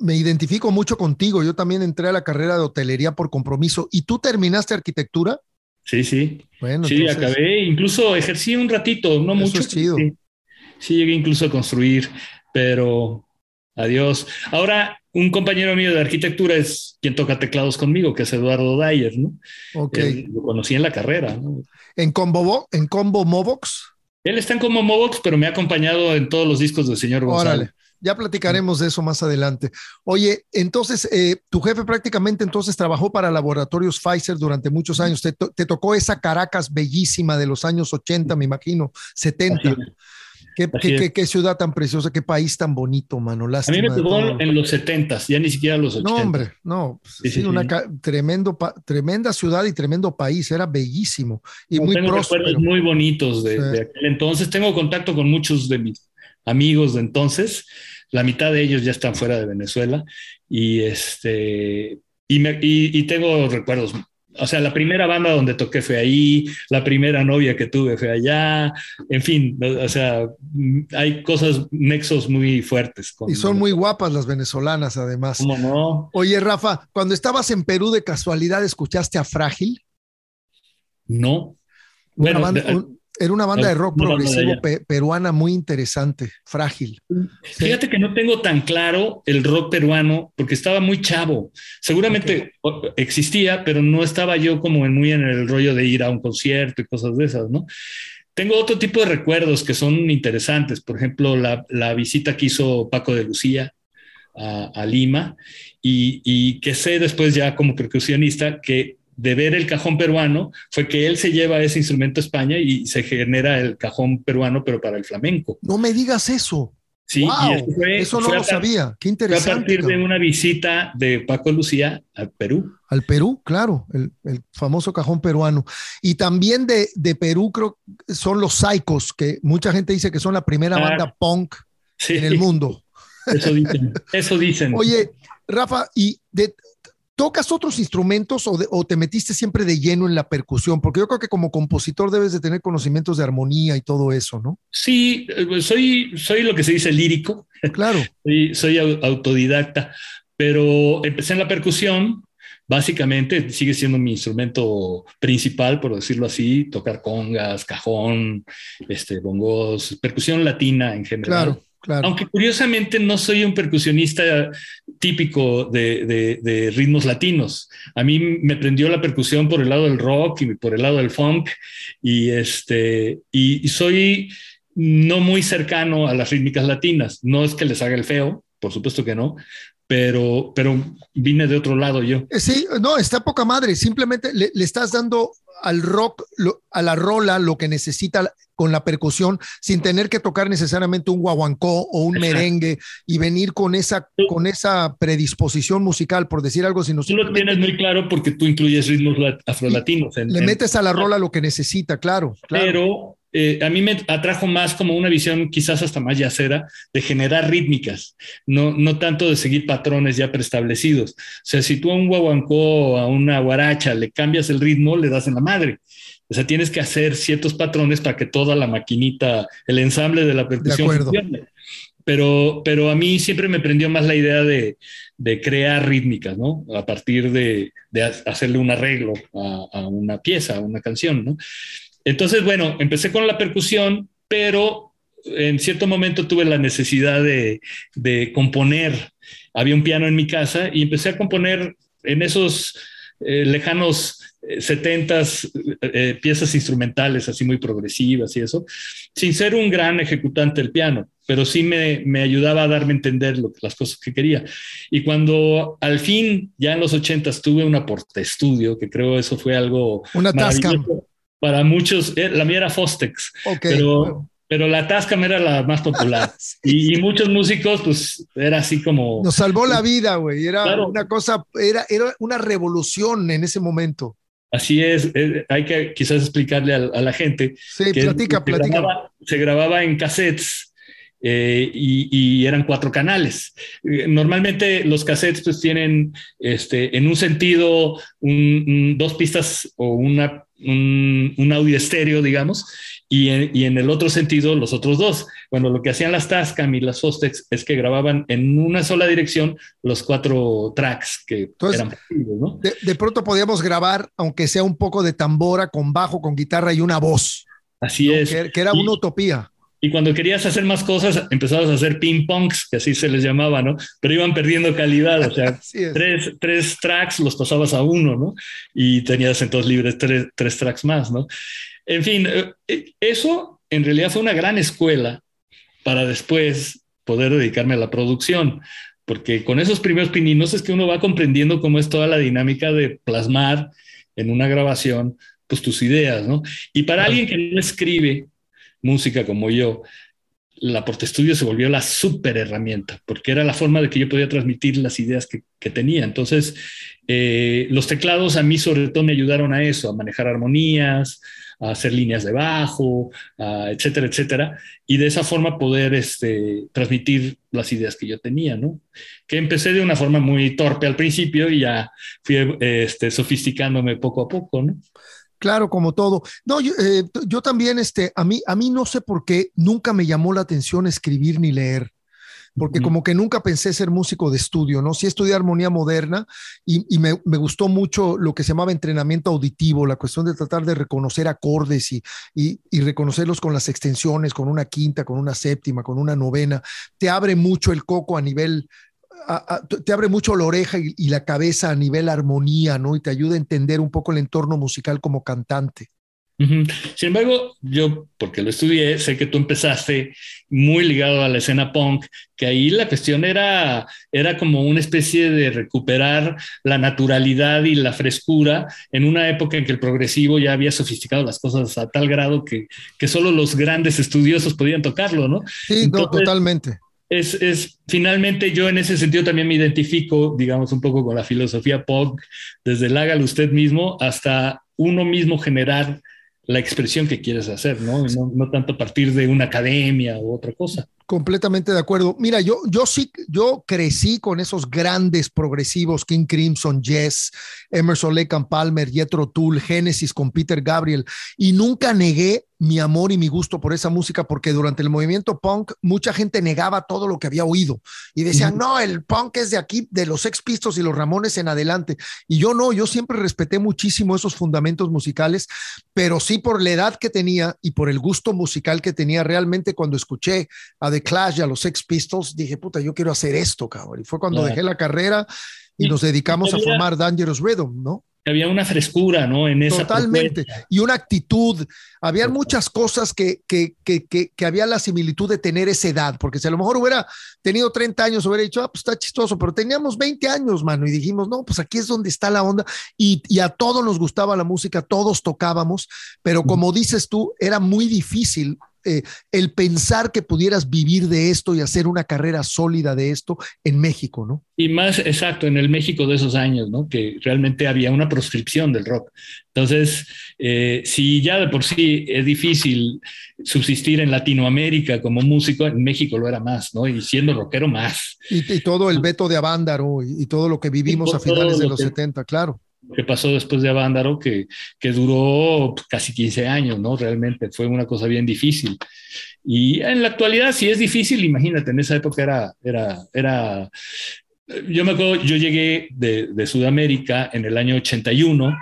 me identifico mucho contigo, yo también entré a la carrera de hotelería por compromiso, ¿y tú terminaste arquitectura? Sí, sí. Bueno, sí, acabé, incluso ejercí un ratito, no mucho. Es chido. Sí, sí, llegué incluso a construir, pero adiós. Ahora, un compañero mío de arquitectura es quien toca teclados conmigo, que es Eduardo Dyer, ¿no? Ok. lo conocí en la carrera, ¿no? ¿En Combo, en Combo Movox? Él está en Combo Movox, pero me ha acompañado en todos los discos del señor González. Órale. Ya platicaremos de eso más adelante. Oye, entonces, eh, tu jefe prácticamente entonces trabajó para laboratorios Pfizer durante muchos años. Te, te, tocó esa Caracas bellísima de los años 80, me imagino, 70. Qué, ciudad tan preciosa, qué país tan bonito, mano. a mí me tocó en los 70, ya ni siquiera los 80. No, hombre, no. Sí, una tremendo, tremenda ciudad y tremendo país, era bellísimo y muy tengo recuerdos muy bonitos de, de, aquel entonces. Tengo contacto con muchos de mis amigos de entonces. La mitad de ellos ya están fuera de Venezuela y este y, me, y tengo recuerdos o sea, la primera banda donde toqué fue ahí, la primera novia que tuve fue allá, en fin, o sea, hay cosas, nexos muy fuertes. y son muy guapas las venezolanas, además. ¿Cómo no? Oye, Rafa, cuando estabas en Perú de casualidad, ¿escuchaste a Frágil? No. bueno, era una banda de rock progresivo peruana muy interesante, frágil. Fíjate que no tengo tan claro el rock peruano porque estaba muy chavo. Seguramente existía, pero no estaba yo como muy en el rollo de ir a un concierto y cosas de esas, ¿no? Tengo otro tipo de recuerdos que son interesantes. Por ejemplo, la, visita que hizo Paco de Lucía a, Lima y, y, que sé después ya como percusionista que de ver el cajón peruano fue que él se lleva ese instrumento a España y se genera el cajón peruano, pero para el flamenco. No me digas eso. Sí, fue, eso no lo sabía. Qué interesante. Fue a partir de una visita de Paco Lucía al Perú. Al Perú, claro, el, famoso cajón peruano. Y también de, de, Perú, creo son los Psychos, que mucha gente dice que son la primera ah, banda punk en el mundo. Eso dicen. eso dicen. Oye, Rafa, y de, ¿Tocas otros instrumentos o, te metiste siempre de lleno en la percusión? Porque yo creo que como compositor debes de tener conocimientos de armonía y todo eso, ¿no? Sí, eh, soy, soy lo que se dice lírico. Claro. soy, autodidacta, pero empecé en la percusión. Básicamente sigue siendo mi instrumento principal, por decirlo así, tocar congas, cajón, este, bongos, percusión latina en general. Claro. Aunque curiosamente no soy un percusionista típico de, ritmos latinos. A mí me prendió la percusión por el lado del rock y por el lado del funk y, este, y, soy no muy cercano a las rítmicas latinas. No es que les haga el feo, por supuesto que no, pero, pero vine de otro lado yo. Eh, sí, no, está poca madre. Simplemente le, le estás dando al rock, a la rola, lo que necesita con la percusión, sin tener que tocar necesariamente un guaguancó o un merengue y venir con esa, con esa predisposición musical, por decir algo. Sino tú lo tienes muy claro porque tú incluyes ritmos afrolatinos. le metes a la rola lo que necesita, claro. claro. Pero eh, a mí me atrajo más como una visión quizás hasta más yacera de generar rítmicas, no, no tanto de seguir patrones ya preestablecidos. O sea, si tú a un guaguancó a una guaracha le cambias el ritmo, le das en la madre. O sea, tienes que hacer ciertos patrones para que toda la maquinita, el ensamble de la percusión funcione. Pero, pero a mí siempre me prendió más la idea de, de crear rítmicas, ¿no? A partir de, de hacerle un arreglo a, a, una pieza, a una canción, ¿no? Entonces, bueno, empecé con la percusión, pero en cierto momento tuve la necesidad de, componer. Había un piano en mi casa y empecé a componer en esos eh, lejanos eh, setentas eh, piezas instrumentales así muy progresivas y eso, sin ser un gran ejecutante del piano, pero sí me, ayudaba a darme a entender las cosas que quería. Y cuando al fin, ya en los ochentas, tuve un aporte estudio, que creo eso fue algo... Una tasca para muchos, eh, la mía era Fostex, pero, pero la Tascam era la más popular. y, muchos músicos, pues era así como... Nos salvó la vida, güey. Era una cosa, era, era una revolución en ese momento. Así es, eh, hay que quizás explicarle a, la gente. Sí, que platica, platica. se grababa en cassettes eh, y, eran cuatro canales. Normalmente los cassettes pues tienen este, en un sentido dos pistas o una, un, audio estéreo, digamos, y en, el otro sentido los otros dos. Bueno, lo que hacían las Tascam y las Fostex es que grababan en una sola dirección los cuatro tracks que eran ¿no? De, pronto podíamos grabar, aunque sea un poco de tambora, con bajo, con guitarra y una voz. Así es. Que, era una utopía. Y cuando querías hacer más cosas, empezabas a hacer ping-pongs, que así se les llamaba, ¿no? Pero iban perdiendo calidad, o sea, tres, tres, tracks los pasabas a uno, ¿no? Y tenías entonces libres tres, tres tracks más, ¿no? En fin, eh, eh, eso en realidad fue una gran escuela para después poder dedicarme a la producción, porque con esos primeros pininos es que uno va comprendiendo cómo es toda la dinámica de plasmar en una grabación, pues tus ideas, ¿no? Y para alguien que no escribe, música como yo, la Estudio se volvió la super herramienta, porque era la forma de que yo podía transmitir las ideas que, tenía. Entonces, eh, los teclados a mí sobre todo me ayudaron a eso, a manejar armonías, a hacer líneas de bajo, etcétera, etcétera, y de esa forma poder este, transmitir las ideas que yo tenía, ¿no? Que empecé de una forma muy torpe al principio y ya fui este, sofisticándome poco a poco, ¿no? Claro, como todo. No, yo, eh, yo, también, este, a mí, a mí no sé por qué nunca me llamó la atención escribir ni leer, porque como que nunca pensé ser músico de estudio, ¿no? Sí estudié armonía moderna y, me, gustó mucho lo que se llamaba entrenamiento auditivo, la cuestión de tratar de reconocer acordes y, y reconocerlos con las extensiones, con una quinta, con una séptima, con una novena. Te abre mucho el coco a nivel te abre mucho la oreja y, la cabeza a nivel armonía, ¿no? Y te ayuda a entender un poco el entorno musical como cantante. Sin embargo, yo, porque lo estudié, sé que tú empezaste muy ligado a la escena punk, que ahí la cuestión era, era como una especie de recuperar la naturalidad y la frescura en una época en que el progresivo ya había sofisticado las cosas a tal grado que, que solo los grandes estudiosos podían tocarlo, ¿no? Sí, totalmente es, es, finalmente yo en ese sentido también me identifico, digamos, un poco con la filosofía punk, desde el hágalo usted mismo hasta uno mismo generar la expresión que quieres hacer, ¿no? No, no tanto a partir de una academia u otra cosa. Completamente de acuerdo. Mira, yo, yo sí, yo crecí con esos grandes progresivos, King Crimson, Jess, Emerson Lake and Palmer, Jethro Tull, Genesis con Peter Gabriel, y nunca negué mi amor y mi gusto por esa música porque durante el movimiento punk mucha gente negaba todo lo que había oído y decían, no, el punk es de aquí, de los Ex Pistos y los Ramones en adelante. Y yo no, yo siempre respeté muchísimo esos fundamentos musicales, pero sí por la edad que tenía y por el gusto musical que tenía realmente cuando escuché a The Clash y a los Sex Pistols, dije, puta, yo quiero hacer esto, cabrón. Y fue cuando dejé la carrera y, nos dedicamos a formar Dangerous Rhythm, ¿no? Había una frescura, ¿no? En esa Totalmente. Y una actitud. Había muchas cosas que, que, que, que, había la similitud de tener esa edad, porque si a lo mejor hubiera tenido 30 años, hubiera dicho, ah, pues está chistoso, pero teníamos 20 años, mano, y dijimos, no, pues aquí es donde está la onda. Y, y a todos nos gustaba la música, todos tocábamos, pero como dices tú, era muy difícil eh, el pensar que pudieras vivir de esto y hacer una carrera sólida de esto en México, ¿no? Y más exacto, en el México de esos años, ¿no? Que realmente había una proscripción del rock. Entonces, eh, si ya de por sí es difícil subsistir en Latinoamérica como músico, en México lo era más, ¿no? Y siendo rockero más. Y, todo el veto de Avándaro y, todo lo que vivimos a finales de los 70, claro que pasó después de Avándaro, que, que duró casi 15 años, ¿no? Realmente fue una cosa bien difícil. Y en la actualidad, si es difícil, imagínate, en esa época era, era, era, yo me acuerdo, yo llegué de, de Sudamérica en el año 81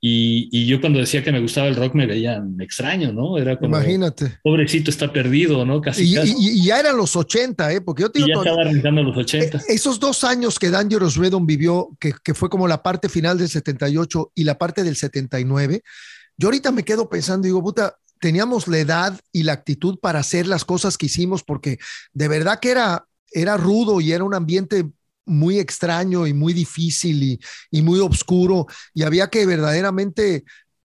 y, yo cuando decía que me gustaba el rock me veían extraño, ¿no? Era como, Imagínate. Pobrecito está perdido, ¿no? Casi. Y, Y, ya eran los 80, ¿eh? Porque yo te ya estaba los 80. E, esos dos años que Dangerous Rhythm vivió, que, que fue como la parte final del 78 y la parte del 79, yo ahorita me quedo pensando, digo, puta, teníamos la edad y la actitud para hacer las cosas que hicimos, porque de verdad que era, era rudo y era un ambiente muy extraño y muy difícil y, muy oscuro y había que verdaderamente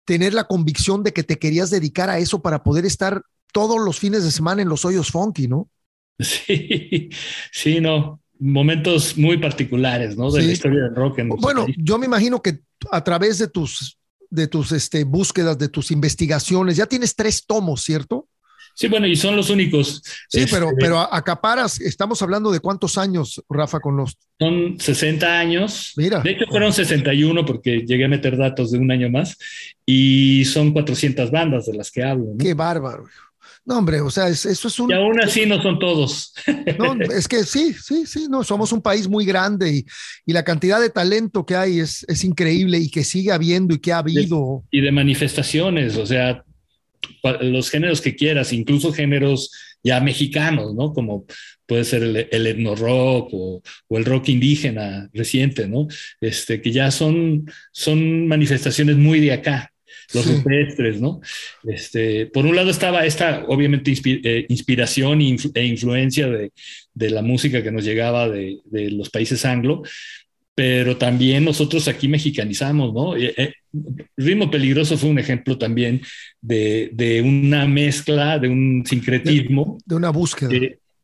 tener la convicción de que te querías dedicar a eso para poder estar todos los fines de semana en los hoyos funky, ¿no? Sí, sí, no. Momentos muy particulares, ¿no? De la historia del rock. bueno, yo me imagino que a través de tus, de tus este, búsquedas, de tus investigaciones, ya tienes tres tomos, ¿cierto? Sí, bueno, y son los únicos. Sí, pero, este, pero acaparas, estamos hablando de cuántos años, Rafa, con los. Son 60 años. Mira. De hecho, fueron 61 porque llegué a meter datos de un año más y son 400 bandas de las que hablo. Qué bárbaro. No, hombre, o sea, eso es un. Y aún así no son todos. No, es que sí, sí, sí, no, somos un país muy grande y, y la cantidad de talento que hay es, es, increíble y que sigue habiendo y que ha habido. Y de manifestaciones, o sea, los géneros que quieras, incluso géneros ya mexicanos, ¿no? Como puede ser el, el etno rock o, el rock indígena reciente, ¿no? Este, que ya son, son manifestaciones muy de acá, los rupestres, ¿no? Este, por un lado estaba esta, obviamente, eh, inspiración e influencia de, de, la música que nos llegaba de, de los países anglo, pero también nosotros aquí mexicanizamos, ¿no? Eh, eh, Ritmo Peligroso fue un ejemplo también de, una mezcla, de un sincretismo. De, una búsqueda.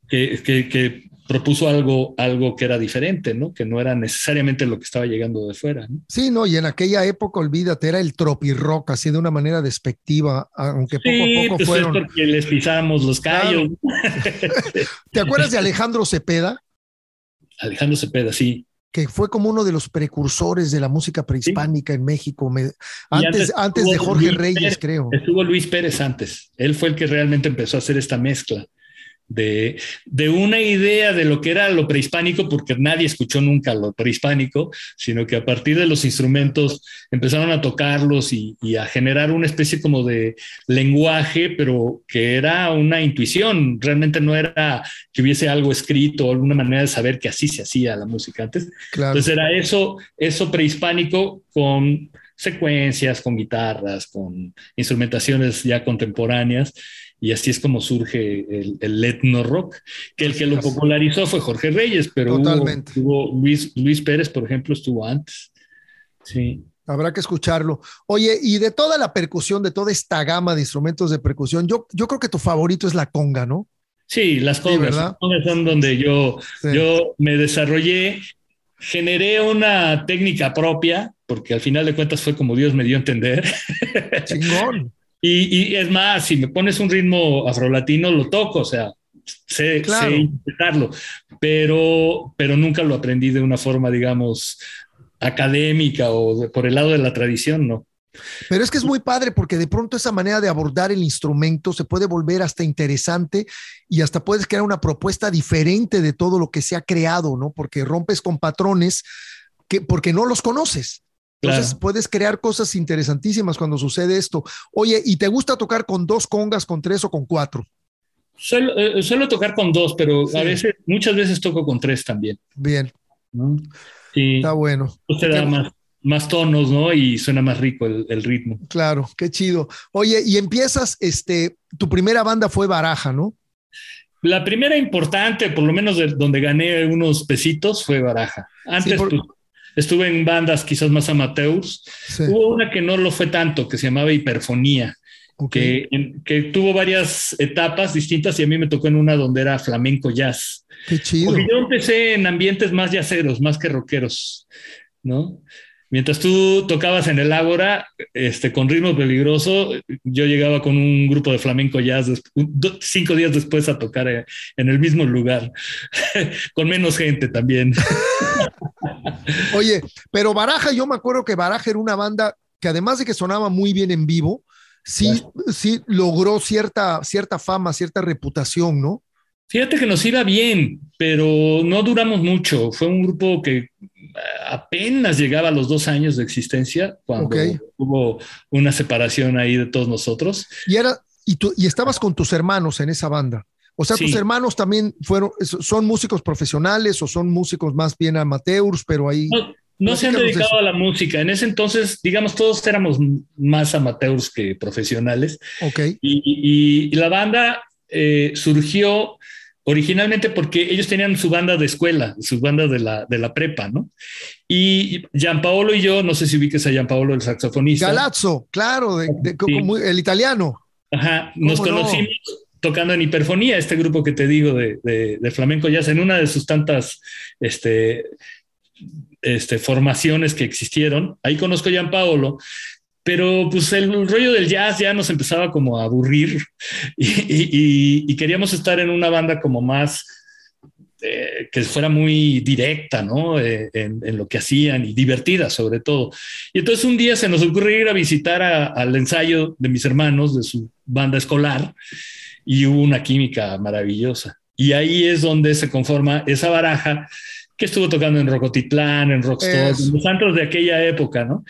Que, propuso algo, algo que era diferente, ¿no? Que no era necesariamente lo que estaba llegando de fuera. Sí, no, y en aquella época, olvídate, era el tropirock, así de una manera despectiva, aunque poco a poco pues fueron. Es porque les pisamos los callos. ¿Te acuerdas de Alejandro Cepeda? Alejandro Cepeda, sí que fue como uno de los precursores de la música prehispánica en México, antes, antes, de Jorge Reyes, creo. Estuvo Luis Pérez antes, él fue el que realmente empezó a hacer esta mezcla de, de, una idea de lo que era lo prehispánico, porque nadie escuchó nunca lo prehispánico, sino que a partir de los instrumentos empezaron a tocarlos y, a generar una especie como de lenguaje, pero que era una intuición, realmente no era que hubiese algo escrito o alguna manera de saber que así se hacía la música antes. Entonces era eso, eso prehispánico con secuencias, con guitarras, con instrumentaciones ya contemporáneas y así es como surge el, el etno rock, que el que lo popularizó fue Jorge Reyes, pero Hubo, Luis, Luis Pérez, por ejemplo, estuvo antes. Sí. Habrá que escucharlo. Oye, y de toda la percusión, de toda esta gama de instrumentos de percusión, yo, yo creo que tu favorito es la conga, ¿no? Sí, las congas, las congas son donde yo, yo me desarrollé, generé una técnica propia, porque al final de cuentas fue como Dios me dio a entender. Chingón. y, es más, si me pones un ritmo afrolatino, lo toco, o sea, sé, interpretarlo, pero, pero nunca lo aprendí de una forma, digamos, académica o por el lado de la tradición, ¿no? Pero es que es muy padre porque de pronto esa manera de abordar el instrumento se puede volver hasta interesante y hasta puedes crear una propuesta diferente de todo lo que se ha creado, ¿no? Porque rompes con patrones que porque no los conoces. Entonces puedes crear cosas interesantísimas cuando sucede esto. Oye, ¿y te gusta tocar con dos congas, con tres o con cuatro? Suelo, eh, tocar con dos, pero a veces, muchas veces toco con tres también. Bien. Está bueno. Te da más, más tonos, ¿no? Y suena más rico el, ritmo. Claro, qué chido. Oye, y empiezas, este, tu primera banda fue Baraja, ¿no? La primera importante, por lo menos de donde gané unos pesitos, fue Baraja. Antes pues, estuve en bandas quizás más amateurs. Hubo una que no lo fue tanto, que se llamaba Hiperfonía. Que, que, tuvo varias etapas distintas y a mí me tocó en una donde era flamenco jazz. Qué chido. Porque yo empecé en ambientes más jazzeros, más que rockeros, ¿no? Mientras tú tocabas en el Ágora, este, con ritmo peligroso, yo llegaba con un grupo de flamenco jazz cinco días después a tocar eh, en el mismo lugar, con menos gente también. Oye, pero Baraja, yo me acuerdo que Baraja era una banda que además de que sonaba muy bien en vivo, sí, sí logró cierta, cierta fama, cierta reputación, ¿no? Fíjate que nos iba bien, pero no duramos mucho. Fue un grupo que apenas llegaba a los dos años de existencia cuando hubo una separación ahí de todos nosotros. Y era, y tú, y estabas con tus hermanos en esa banda. O sea, tus hermanos también fueron, son músicos profesionales o son músicos más bien amateurs, pero ahí. No, se han dedicado a la música. En ese entonces, digamos, todos éramos más amateurs que profesionales. Ok. Y, la banda eh, surgió originalmente porque ellos tenían su banda de escuela, su banda de la, de la prepa, ¿no? Y Gianpaolo y yo, no sé si ubiques a Gianpaolo, el saxofonista. Galazzo, claro, el italiano. Ajá, nos conocimos tocando en Hiperfonía, este grupo que te digo de, de, flamenco jazz, en una de sus tantas este, este, formaciones que existieron. Ahí conozco a Gianpaolo pero pues el, rollo del jazz ya nos empezaba como a aburrir y, queríamos estar en una banda como más eh, que fuera muy directa, ¿no? Eh, en, lo que hacían y divertida sobre todo. Y entonces un día se nos ocurrió ir a visitar al ensayo de mis hermanos de su banda escolar y hubo una química maravillosa. Y ahí es donde se conforma esa baraja que estuvo tocando en Rocotitlán, en Rockstop, en los santos de aquella época, ¿no?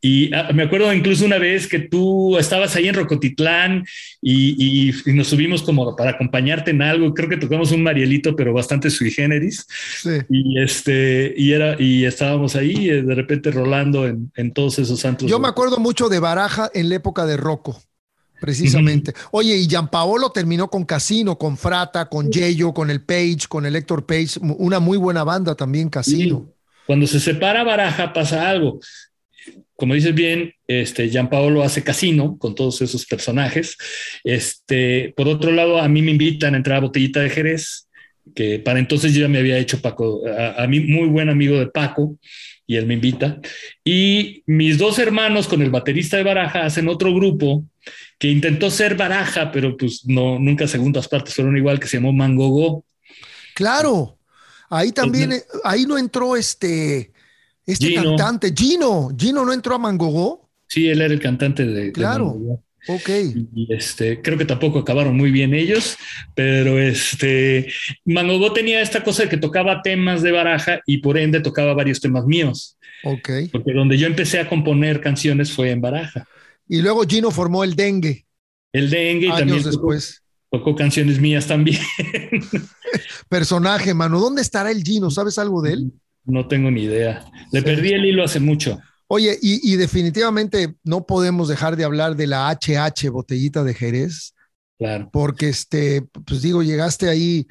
Y ah, me acuerdo incluso una vez que tú estabas ahí en Rocotitlán y, nos subimos como para acompañarte en algo. Creo que tocamos un Marielito, pero bastante sui generis. Sí. Y, este, y, era, y estábamos ahí eh, de repente rolando en, en todos esos santos. Yo me acuerdo mucho de Baraja en la época de Rocco precisamente. Oye, y Gianpaolo terminó con Casino, con Frata, con Yello, con el Page, con el Héctor Page, una muy buena banda también, Casino. Cuando se separa Baraja pasa algo. Como dices bien, este, Gianpaolo hace Casino con todos esos personajes. Este, por otro lado, a mí me invitan a entrar a Botellita de Jerez, que para entonces yo ya me había hecho Paco, a, a mí muy buen amigo de Paco, y él me invita. Y mis dos hermanos con el baterista de Baraja hacen otro grupo que intentó ser Baraja, pero pues no, nunca segundas partes fueron igual, que se llamó Mangogo. Claro, ahí también, eh, ahí no entró este, este cantante, Gino, Gino no entró a Mangogo. Sí, él era el cantante de... Claro. Ok. Y este, creo que tampoco acabaron muy bien ellos, pero este, Mangogo tenía esta cosa de que tocaba temas de baraja y por ende tocaba varios temas míos. Ok. Porque donde yo empecé a componer canciones fue en baraja. Y luego Gino formó el dengue. El dengue y también después. Tocó, canciones mías también. Personaje, mano. ¿Dónde estará el Gino? ¿Sabes algo de él? No tengo ni idea. Le perdí el hilo hace mucho. Oye, y, definitivamente no podemos dejar de hablar de la HH botellita de Jerez. Claro. Porque este, pues digo, llegaste ahí,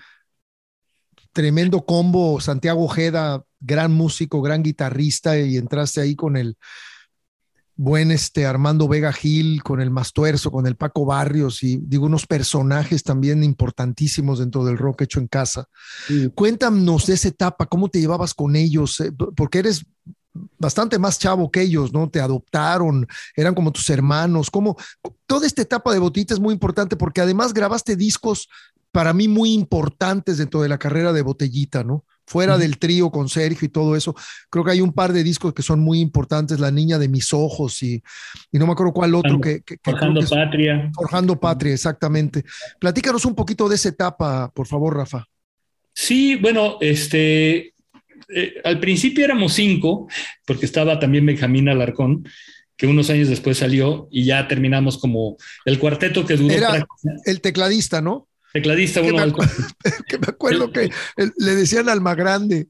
tremendo combo, Santiago Ojeda, gran músico, gran guitarrista, y entraste ahí con el buen este Armando Vega Gil, con el Mastuerzo, con el Paco Barrios y digo unos personajes también importantísimos dentro del rock hecho en casa. Cuéntanos de esa etapa, cómo te llevabas con ellos, eh, porque eres bastante más chavo que ellos, ¿no? Te adoptaron, eran como tus hermanos, como toda esta etapa de Botellita es muy importante porque además grabaste discos para mí muy importantes dentro de la carrera de Botellita, ¿no? Fuera del trío con Sergio y todo eso, creo que hay un par de discos que son muy importantes, La Niña de mis Ojos y, y no me acuerdo cuál otro que... Forjando Patria. Forjando Patria, exactamente. Platícanos un poquito de esa etapa, por favor, Rafa. Sí, bueno, este, eh, al principio éramos cinco, porque estaba también Benjamín Alarcón, que unos años después salió y ya terminamos como el cuarteto que duró. Era el tecladista, ¿no? Tecladista, uno. Que me, acuerdo que le decían Alma Grande.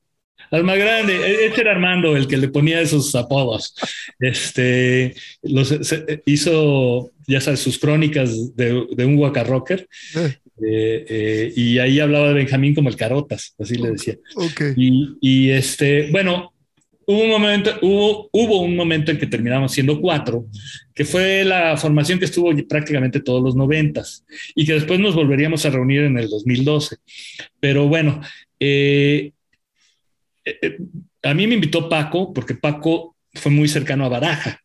Alma Grande, este era Armando el que le ponía esos apodos. Este, los, hizo, ya sabes, sus crónicas de, un Waka Rocker. Eh. Eh, eh, y ahí hablaba de Benjamín como el Carotas, así le decía. Y, este, bueno, hubo un momento, hubo, un momento en que terminamos siendo cuatro, que fue la formación que estuvo prácticamente todos los noventas y que después nos volveríamos a reunir en el 2012. Pero bueno, eh, a mí me invitó Paco, porque Paco fue muy cercano a Baraja.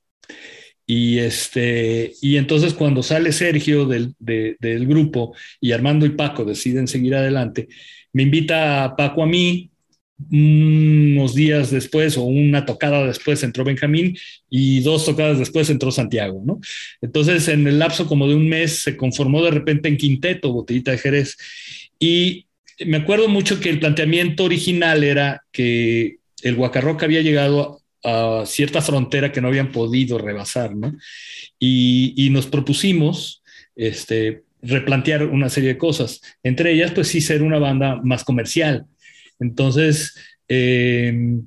Y, este, y entonces cuando sale Sergio del, del, grupo y Armando y Paco deciden seguir adelante, me invita Paco a mí, unos días después o una tocada después entró Benjamín y dos tocadas después entró Santiago, ¿no? Entonces en el lapso como de un mes se conformó de repente en quinteto, botellita de Jerez. Y me acuerdo mucho que el planteamiento original era que el Guacarroca había llegado a cierta frontera que no habían podido rebasar, ¿no? Y, nos propusimos este, replantear una serie de cosas, entre ellas, pues sí, ser una banda más comercial. Entonces, em,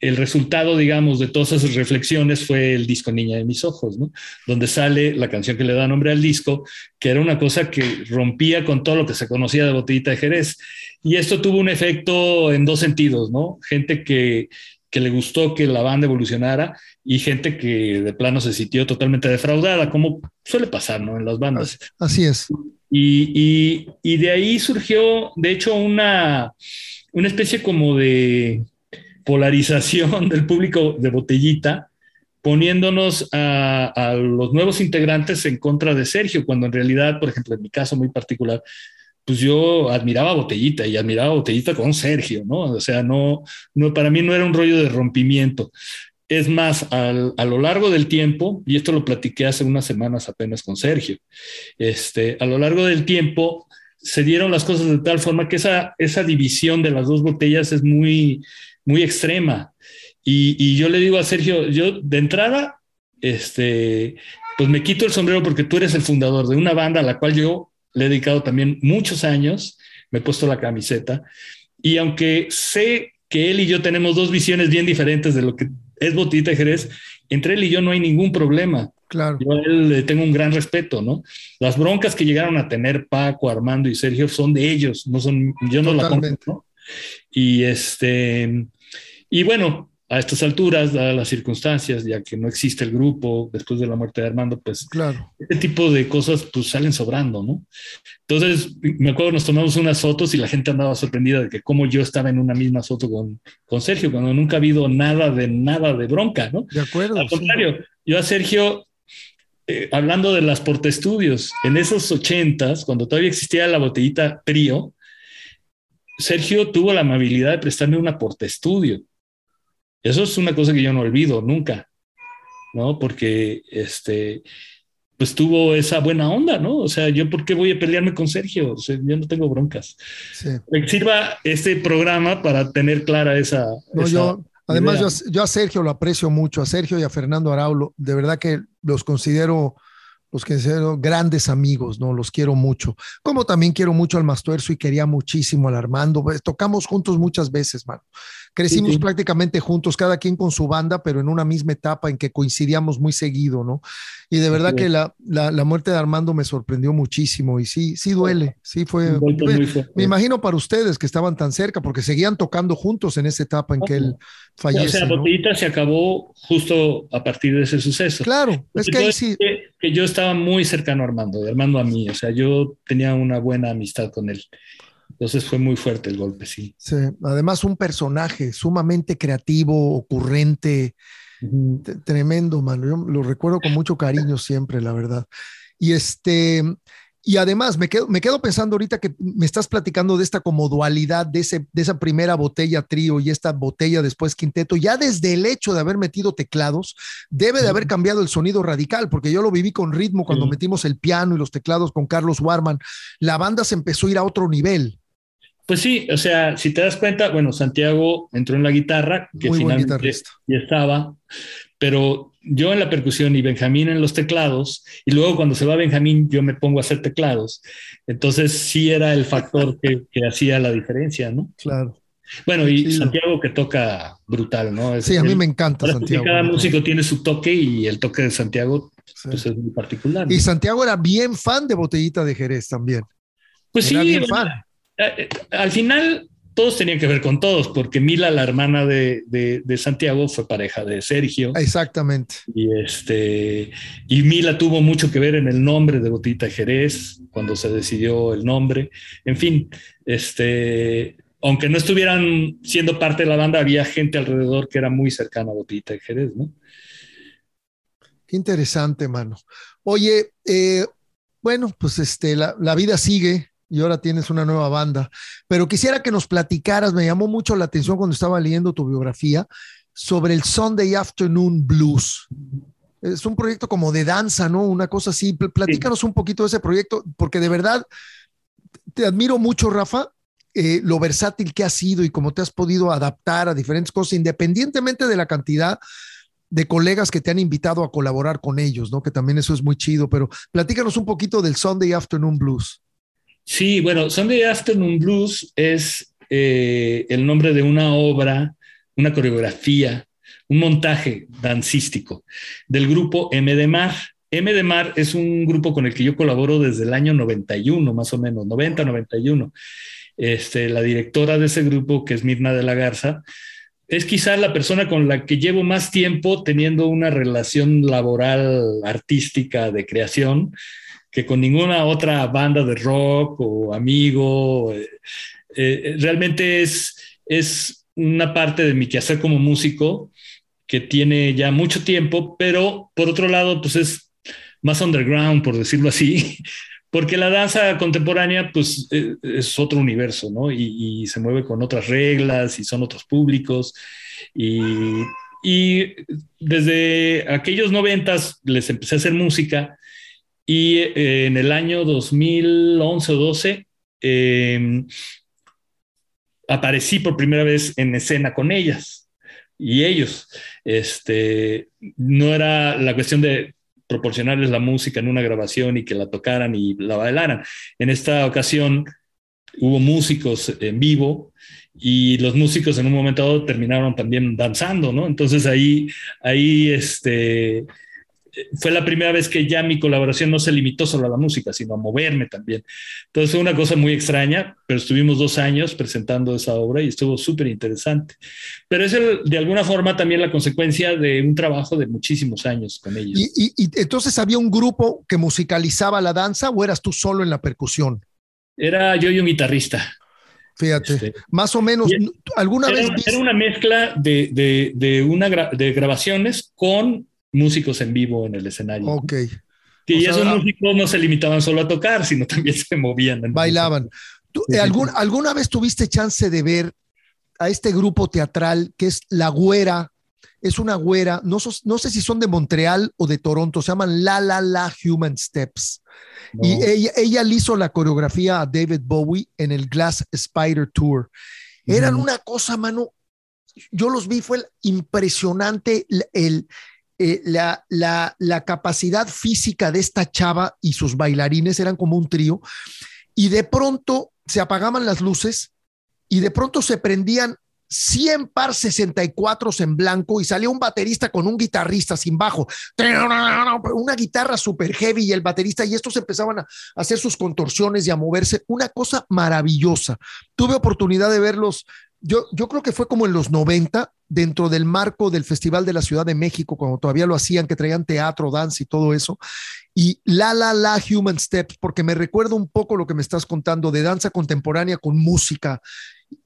el resultado, digamos, de todas esas reflexiones fue el disco Niña de mis ojos, ¿no? Donde sale la canción que le da nombre al disco, que era una cosa que rompía con todo lo que se conocía de Botellita de Jerez. Y esto tuvo un efecto en dos sentidos, ¿no? Gente que que le gustó que la banda evolucionara y gente que de plano se sintió totalmente defraudada, como suele pasar ¿no? en las bandas. Así es. Y, y, de ahí surgió, de hecho, una, una especie como de polarización del público de botellita, poniéndonos a, los nuevos integrantes en contra de Sergio, cuando en realidad, por ejemplo, en mi caso muy particular, pues yo admiraba Botellita y admiraba Botellita con Sergio, ¿no? O sea, no, no, para mí no era un rollo de rompimiento. Es más, al, a lo largo del tiempo, y esto lo platiqué hace unas semanas apenas con Sergio, este, a lo largo del tiempo se dieron las cosas de tal forma que esa, esa división de las dos botellas es muy, muy extrema. Y, yo le digo a Sergio, yo de entrada, este, pues me quito el sombrero porque tú eres el fundador de una banda a la cual yo le he dedicado también muchos años, me he puesto la camiseta, y aunque sé que él y yo tenemos dos visiones bien diferentes de lo que es Botita Jerez, entre él y yo no hay ningún problema. Claro. Yo le tengo un gran respeto, ¿no? Las broncas que llegaron a tener Paco, Armando y Sergio son de ellos, no son, yo no la compro, ¿no? Y este, y bueno, a estas alturas, dadas las circunstancias, ya que no existe el grupo después de la muerte de Armando, pues claro. este tipo de cosas pues salen sobrando, ¿no? Entonces, me acuerdo, nos tomamos unas fotos y la gente andaba sorprendida de que como yo estaba en una misma foto con, con Sergio, cuando nunca ha habido nada de nada de bronca, ¿no? De acuerdo. Al contrario, yo a Sergio, eh, hablando de las portestudios, en esos ochentas, cuando todavía existía la botellita Trío, Sergio tuvo la amabilidad de prestarme una portestudio eso es una cosa que yo no olvido nunca, ¿no? Porque este, pues tuvo esa buena onda, ¿no? O sea, yo por qué voy a pelearme con Sergio, o sea, yo no tengo broncas. Sí. Que sirva este programa para tener clara esa. No, yo, además, yo, yo, a Sergio lo aprecio mucho, a Sergio y a Fernando Araulo, de verdad que los considero los considero grandes amigos, ¿no? Los quiero mucho. Como también quiero mucho al Mastuerzo y quería muchísimo al Armando. Pues, tocamos juntos muchas veces, mano Crecimos prácticamente juntos, cada quien con su banda, pero en una misma etapa en que coincidíamos muy seguido, ¿no? Y de verdad que la, la, muerte de Armando me sorprendió muchísimo y sí, sí duele, sí fue. Me, imagino para ustedes que estaban tan cerca porque seguían tocando juntos en esa etapa en que él fallece. O sea, Botellita se acabó justo a partir de ese suceso. Claro, es que ahí sí. que yo estaba muy cercano a Armando, de Armando a mí, o sea, yo tenía una buena amistad con él. Entonces fue muy fuerte el golpe, sí. Sí, además un personaje sumamente creativo, ocurrente, tremendo, mano. Yo lo recuerdo con mucho cariño siempre, la verdad. Y este, y además me quedo, me quedo pensando ahorita que me estás platicando de esta como dualidad de, ese, de esa primera botella trío y esta botella después quinteto, ya desde el hecho de haber metido teclados, debe de haber cambiado el sonido radical, porque yo lo viví con ritmo cuando metimos el piano y los teclados con Carlos Warman. La banda se empezó a ir a otro nivel. Pues sí, o sea, si te das cuenta, bueno, Santiago entró en la guitarra, que finalmente ya estaba, pero yo en la percusión y Benjamín en los teclados, y luego cuando se va Benjamín yo me pongo a hacer teclados. Entonces sí era el factor que, hacía la diferencia, ¿no? Claro. Bueno, y Santiago que toca brutal, ¿no? sí, a mí me encanta Santiago. Cada músico tiene su toque y el toque de Santiago pues, es muy particular. Y Santiago era bien fan de Botellita de Jerez también. Pues era sí, bien fan. Eh, al final todos tenían que ver con todos, porque Mila, la hermana de, Santiago, fue pareja de Sergio. Exactamente. Y, este, y Mila tuvo mucho que ver en el nombre de Botita Jerez, cuando se decidió el nombre. En fin, este, aunque no estuvieran siendo parte de la banda, había gente alrededor que era muy cercana a Botita Jerez, ¿no? Qué interesante, mano. Oye, eh, bueno, pues este, la vida sigue, y ahora tienes una nueva banda. Pero quisiera que nos platicaras, me llamó mucho la atención cuando estaba leyendo tu biografía, sobre el Sunday Afternoon Blues. Es un proyecto como de danza, ¿no? Una cosa así. Platícanos un poquito de ese proyecto, porque de verdad te admiro mucho, Rafa, eh, lo versátil que has sido y cómo te has podido adaptar a diferentes cosas, independientemente de la cantidad de colegas que te han invitado a colaborar con ellos, ¿no? Que también eso es muy chido, pero platícanos un poquito del Sunday Afternoon Blues. Sí, bueno, Sunday Afternoon Blues es eh, el nombre de una obra, una coreografía, un montaje dancístico del grupo M de Mar. M de Mar es un grupo con el que yo colaboro desde el año 91, más o menos, 90, 91. Este, la directora de ese grupo, que es Mirna de la Garza, es quizá la persona con la que llevo más tiempo teniendo una relación laboral, artística, de creación que con ninguna otra banda de rock o amigo. Eh, eh, realmente es, es una parte de mi quehacer como músico que tiene ya mucho tiempo, pero por otro lado, pues es más underground, por decirlo así, porque la danza contemporánea, pues eh, es otro universo, ¿no? Y, se mueve con otras reglas y son otros públicos. Y, y desde aquellos noventas les empecé a hacer música y eh, en el año 2011 o 12 em, aparecí por primera vez en escena con ellas y ellos. Este, no era la cuestión de proporcionarles la música en una grabación y que la tocaran y la bailaran. En esta ocasión hubo músicos en vivo y los músicos en un momento dado terminaron también danzando, ¿no? Entonces ahí, ahí este, fue la primera vez que ya mi colaboración no se limitó solo a la música, sino a moverme también. Entonces fue una cosa muy extraña, pero estuvimos dos años presentando esa obra y estuvo súper interesante. Pero es de alguna forma también la consecuencia de un trabajo de muchísimos años con ellos. ¿Y, entonces había un grupo que musicalizaba la danza o eras tú solo en la percusión? Era yo y un guitarrista. Fíjate, este, más o menos, ¿alguna vez? Era una mezcla de, de, una de grabaciones con músicos en vivo en el escenario. Ok. Y esos músicos no se limitaban solo a tocar, sino también se movían. Bailaban. Eh, ¿Alguna vez tuviste chance de ver a este grupo teatral que es La Güera? Es una güera, no, no sé si son de Montreal o de Toronto, se llaman La La La Human Steps. Y ella, ella le hizo la coreografía a David Bowie en el Glass Spider Tour. Eran una cosa, mano. Yo los vi, fue impresionante el, eh, la, la, capacidad física de esta chava y sus bailarines eran como un trío, y de pronto se apagaban las luces y de pronto se prendían 100 par 64 en blanco y salía un baterista con un guitarrista sin bajo, una guitarra super heavy y el baterista y estos empezaban a hacer sus contorsiones y a moverse, una cosa maravillosa. Tuve oportunidad de verlos, yo, yo creo que fue como en los 90, dentro del marco del Festival de la Ciudad de México, cuando todavía lo hacían, que traían teatro, dance y todo eso. Y La La La Human Steps, porque me recuerda un poco lo que me estás contando de danza contemporánea con música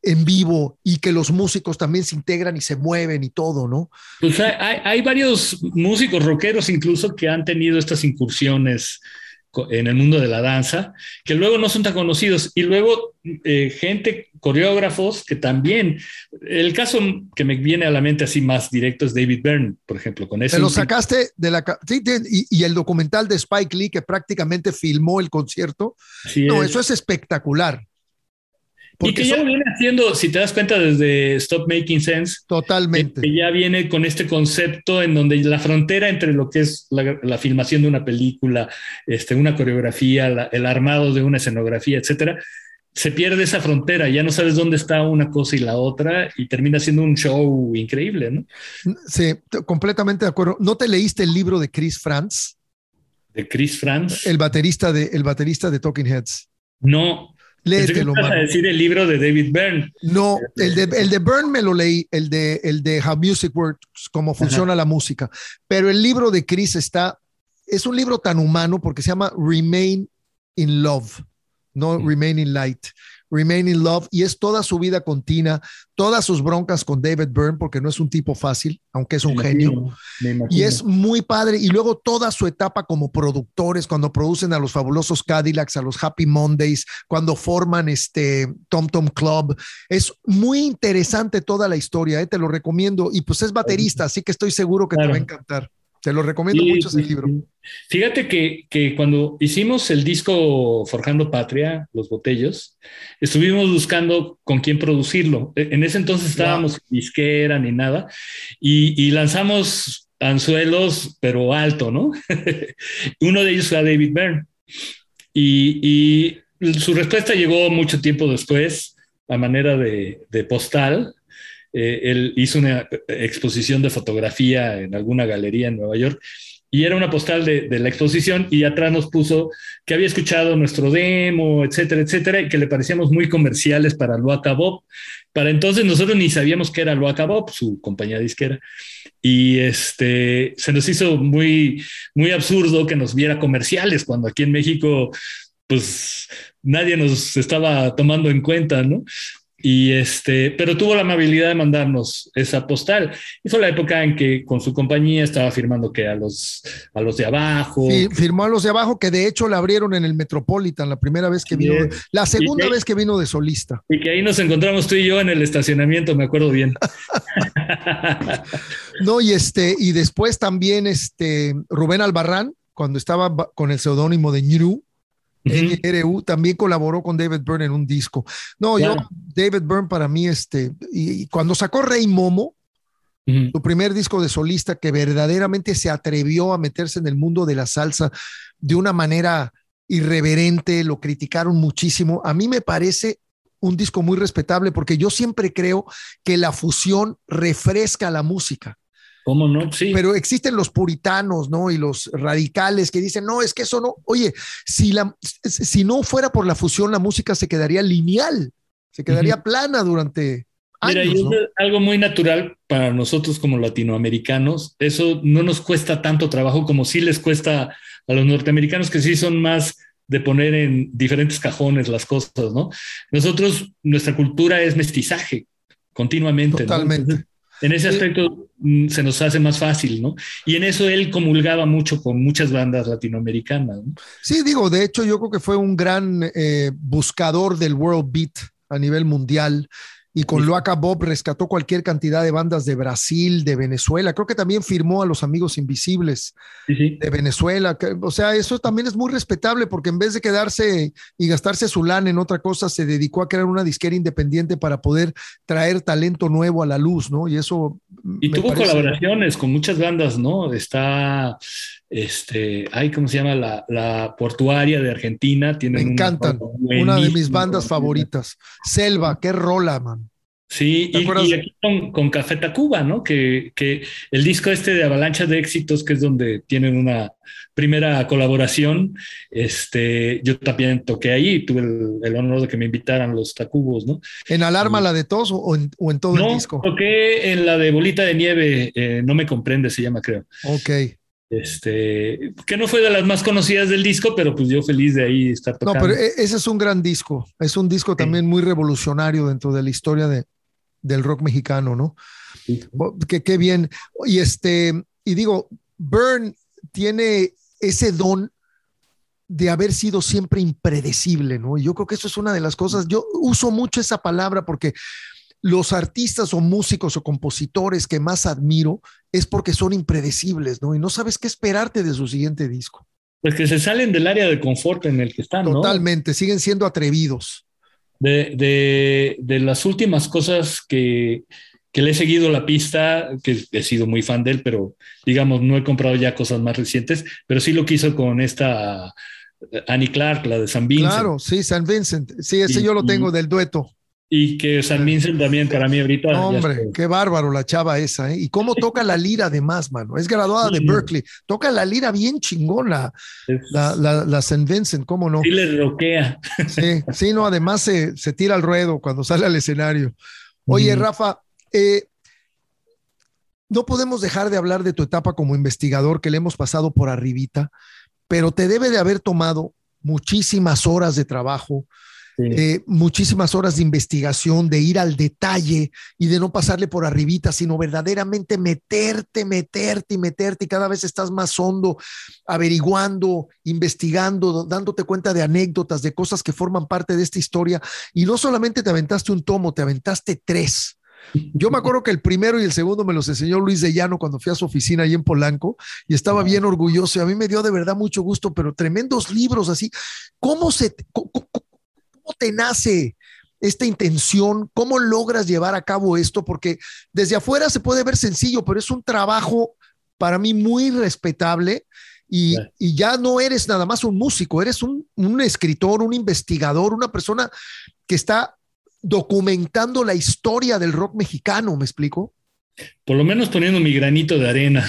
en vivo y que los músicos también se integran y se mueven y todo, ¿no? Pues hay varios músicos rockeros incluso que han tenido estas incursiones en el mundo de la danza, que luego no son tan conocidos. Y luego eh, gente, coreógrafos, que también, el caso que me viene a la mente así más directo es David Byrne, por ejemplo, con ese... Te lo sacaste de la... Sí, y, el documental de Spike Lee que prácticamente filmó el concierto. no, eso es espectacular. Y que ya viene haciendo, si te das cuenta, desde Stop Making Sense. Totalmente. Que ya viene con este concepto en donde la frontera entre lo que es la, filmación de una película, este, una coreografía, el armado de una escenografía, etcétera, se pierde esa frontera, ya no sabes dónde está una cosa y la otra y termina siendo un show increíble, ¿no? Sí, completamente de acuerdo. ¿No te leíste el libro de Chris Franz? ¿De Chris Franz? El baterista de, el baterista de Talking Heads. No. Léetelo, vas a decir el libro de David Byrne. No, el de, el de Byrne me lo leí, el de, el de How Music Works, cómo funciona la música. Pero el libro de Chris está, es un libro tan humano porque se llama Remain in Love no Remaining Light, Remaining Love, y es toda su vida continua, todas sus broncas con David Byrne, porque no es un tipo fácil, aunque es un genio, y es muy padre, y luego toda su etapa como productores, cuando producen a los fabulosos Cadillacs, a los Happy Mondays, cuando forman este Tom Tom Club, es muy interesante toda la historia, ¿eh? te lo recomiendo, y pues es baterista, así que estoy seguro que te va a encantar. Te lo recomiendo mucho ese libro. Fíjate que, que, cuando hicimos el disco Forjando Patria, Los Botellos, estuvimos buscando con quién producirlo. E, en ese entonces estábamos wow. disquera ni nada y, y, lanzamos anzuelos, pero alto, ¿no? Uno de ellos fue David Byrne. Y, y, su respuesta llegó mucho tiempo después, a manera de, de postal, eh, él hizo una exposición de fotografía en alguna galería en Nueva York y era una postal de, de, la exposición y atrás nos puso que había escuchado nuestro demo, etcétera, etcétera, y que le parecíamos muy comerciales para Loaca Bob. Para entonces nosotros ni sabíamos que era Loaca Bob, su compañía disquera, y este, se nos hizo muy, muy absurdo que nos viera comerciales cuando aquí en México pues nadie nos estaba tomando en cuenta, ¿no? Y este, pero tuvo la amabilidad de mandarnos esa postal. Y fue la época en que con su compañía estaba firmando que a los, a los de abajo. Sí, firmó a los de abajo, que de hecho la abrieron en el Metropolitan la primera vez que vino, la segunda vez que vino de solista. Y que ahí nos encontramos tú y yo en el estacionamiento, me acuerdo bien. no, y este, y después también este Rubén Albarrán, cuando estaba con el seudónimo de Ñuru, NRU también colaboró con David Byrne en un disco. No, yo, David Byrne para mí, este, y, y cuando sacó Rey Momo, uh -huh. su primer disco de solista que verdaderamente se atrevió a meterse en el mundo de la salsa de una manera irreverente, lo criticaron muchísimo. A mí me parece un disco muy respetable porque yo siempre creo que la fusión refresca la música. ¿Cómo no? Sí. Pero existen los puritanos, ¿no? Y los radicales que dicen, no, es que eso no, oye, si, la, si no fuera por la fusión, la música se quedaría lineal, se quedaría uh -huh. plana durante... Mira, años, y es algo muy natural para nosotros como latinoamericanos. Eso no nos cuesta tanto trabajo como sí les cuesta a los norteamericanos que sí son más de poner en diferentes cajones las cosas, ¿no? Nosotros, nuestra cultura es mestizaje continuamente. Totalmente. ¿no? En ese aspecto sí. se nos hace más fácil, ¿no? Y en eso él comulgaba mucho con muchas bandas latinoamericanas. ¿no? Sí, digo, de hecho yo creo que fue un gran eh, buscador del world beat a nivel mundial y con sí. Loaca Bob rescató cualquier cantidad de bandas de Brasil, de Venezuela. Creo que también firmó a los Amigos Invisibles sí, sí. de Venezuela. O sea, eso también es muy respetable porque en vez de quedarse y gastarse su lana en otra cosa, se dedicó a crear una disquera independiente para poder traer talento nuevo a la luz, ¿no? Y eso. Y tuvo parece... colaboraciones con muchas bandas, ¿no? Está este, ay, ¿cómo se llama? La, la portuaria de Argentina. Tiene Me encantan. Una de mis bandas favoritas. Selva, qué rola, man. Sí, y, y, aquí con, Café Tacuba, ¿no? Que, que, el disco este de Avalancha de Éxitos, que es donde tienen una primera colaboración, este, yo también toqué ahí, tuve el, honor de que me invitaran los Tacubos, ¿no? ¿En Alarma la de Tos o en, o en todo el disco? toqué en la de Bolita de Nieve, eh, No me comprende, se llama, creo. Ok. Este, que no fue de las más conocidas del disco, pero pues yo feliz de ahí estar tocando. No, pero e, ese es un gran disco, es un disco también muy revolucionario dentro de la historia de, del rock mexicano, ¿no? Que qué bien. Y este, y digo, Byrne tiene ese don de haber sido siempre impredecible, ¿no? Y yo creo que eso es una de las cosas, yo uso mucho esa palabra porque los artistas o músicos o compositores que más admiro es porque son impredecibles, ¿no? Y no sabes qué esperarte de su siguiente disco. Pues que se salen del área de confort en el que están, ¿no? Totalmente, siguen siendo atrevidos de, de, las últimas cosas que, que, le he seguido la pista, que he sido muy fan de él, pero digamos, no he comprado ya cosas más recientes, pero sí lo quiso con esta Annie Clark, la de San Vincent. Claro, sí, San Vincent. Sí, ese yo lo tengo del dueto. Y que San Vincent también para mí ahorita. Hombre, qué bárbaro la chava esa, ¿eh? Y cómo toca la lira además, mano. Es graduada de Berkeley. Toca la lira bien chingona, la, la, la, San Vincent, ¿cómo no? Sí, le roquea. Sí, sí, no, además se, se tira al ruedo cuando sale al escenario. Oye, Rafa, eh, no podemos dejar de hablar de tu etapa como investigador que le hemos pasado por arribita, pero te debe de haber tomado muchísimas horas de trabajo, eh, muchísimas horas de investigación, de ir al detalle y de no pasarle por arribita, sino verdaderamente meterte, meterte y meterte y cada vez estás más hondo, averiguando, investigando, dándote cuenta de anécdotas, de cosas que forman parte de esta historia. Y no solamente te aventaste un tomo, te aventaste tres. Yo me acuerdo que el primero y el segundo me los enseñó Luis de Llano cuando fui a su oficina ahí en Polanco y estaba bien orgulloso. Y a mí me dio de verdad mucho gusto, pero tremendos libros así. ¿Cómo se, ¿Cómo te nace esta intención? ¿Cómo logras llevar a cabo esto? Porque desde afuera se puede ver sencillo, pero es un trabajo para mí muy respetable. Y, ya no eres nada más un músico, eres un, escritor, un investigador, una persona que está documentando la historia del rock mexicano, ¿me explico? Por lo menos poniendo mi granito de arena.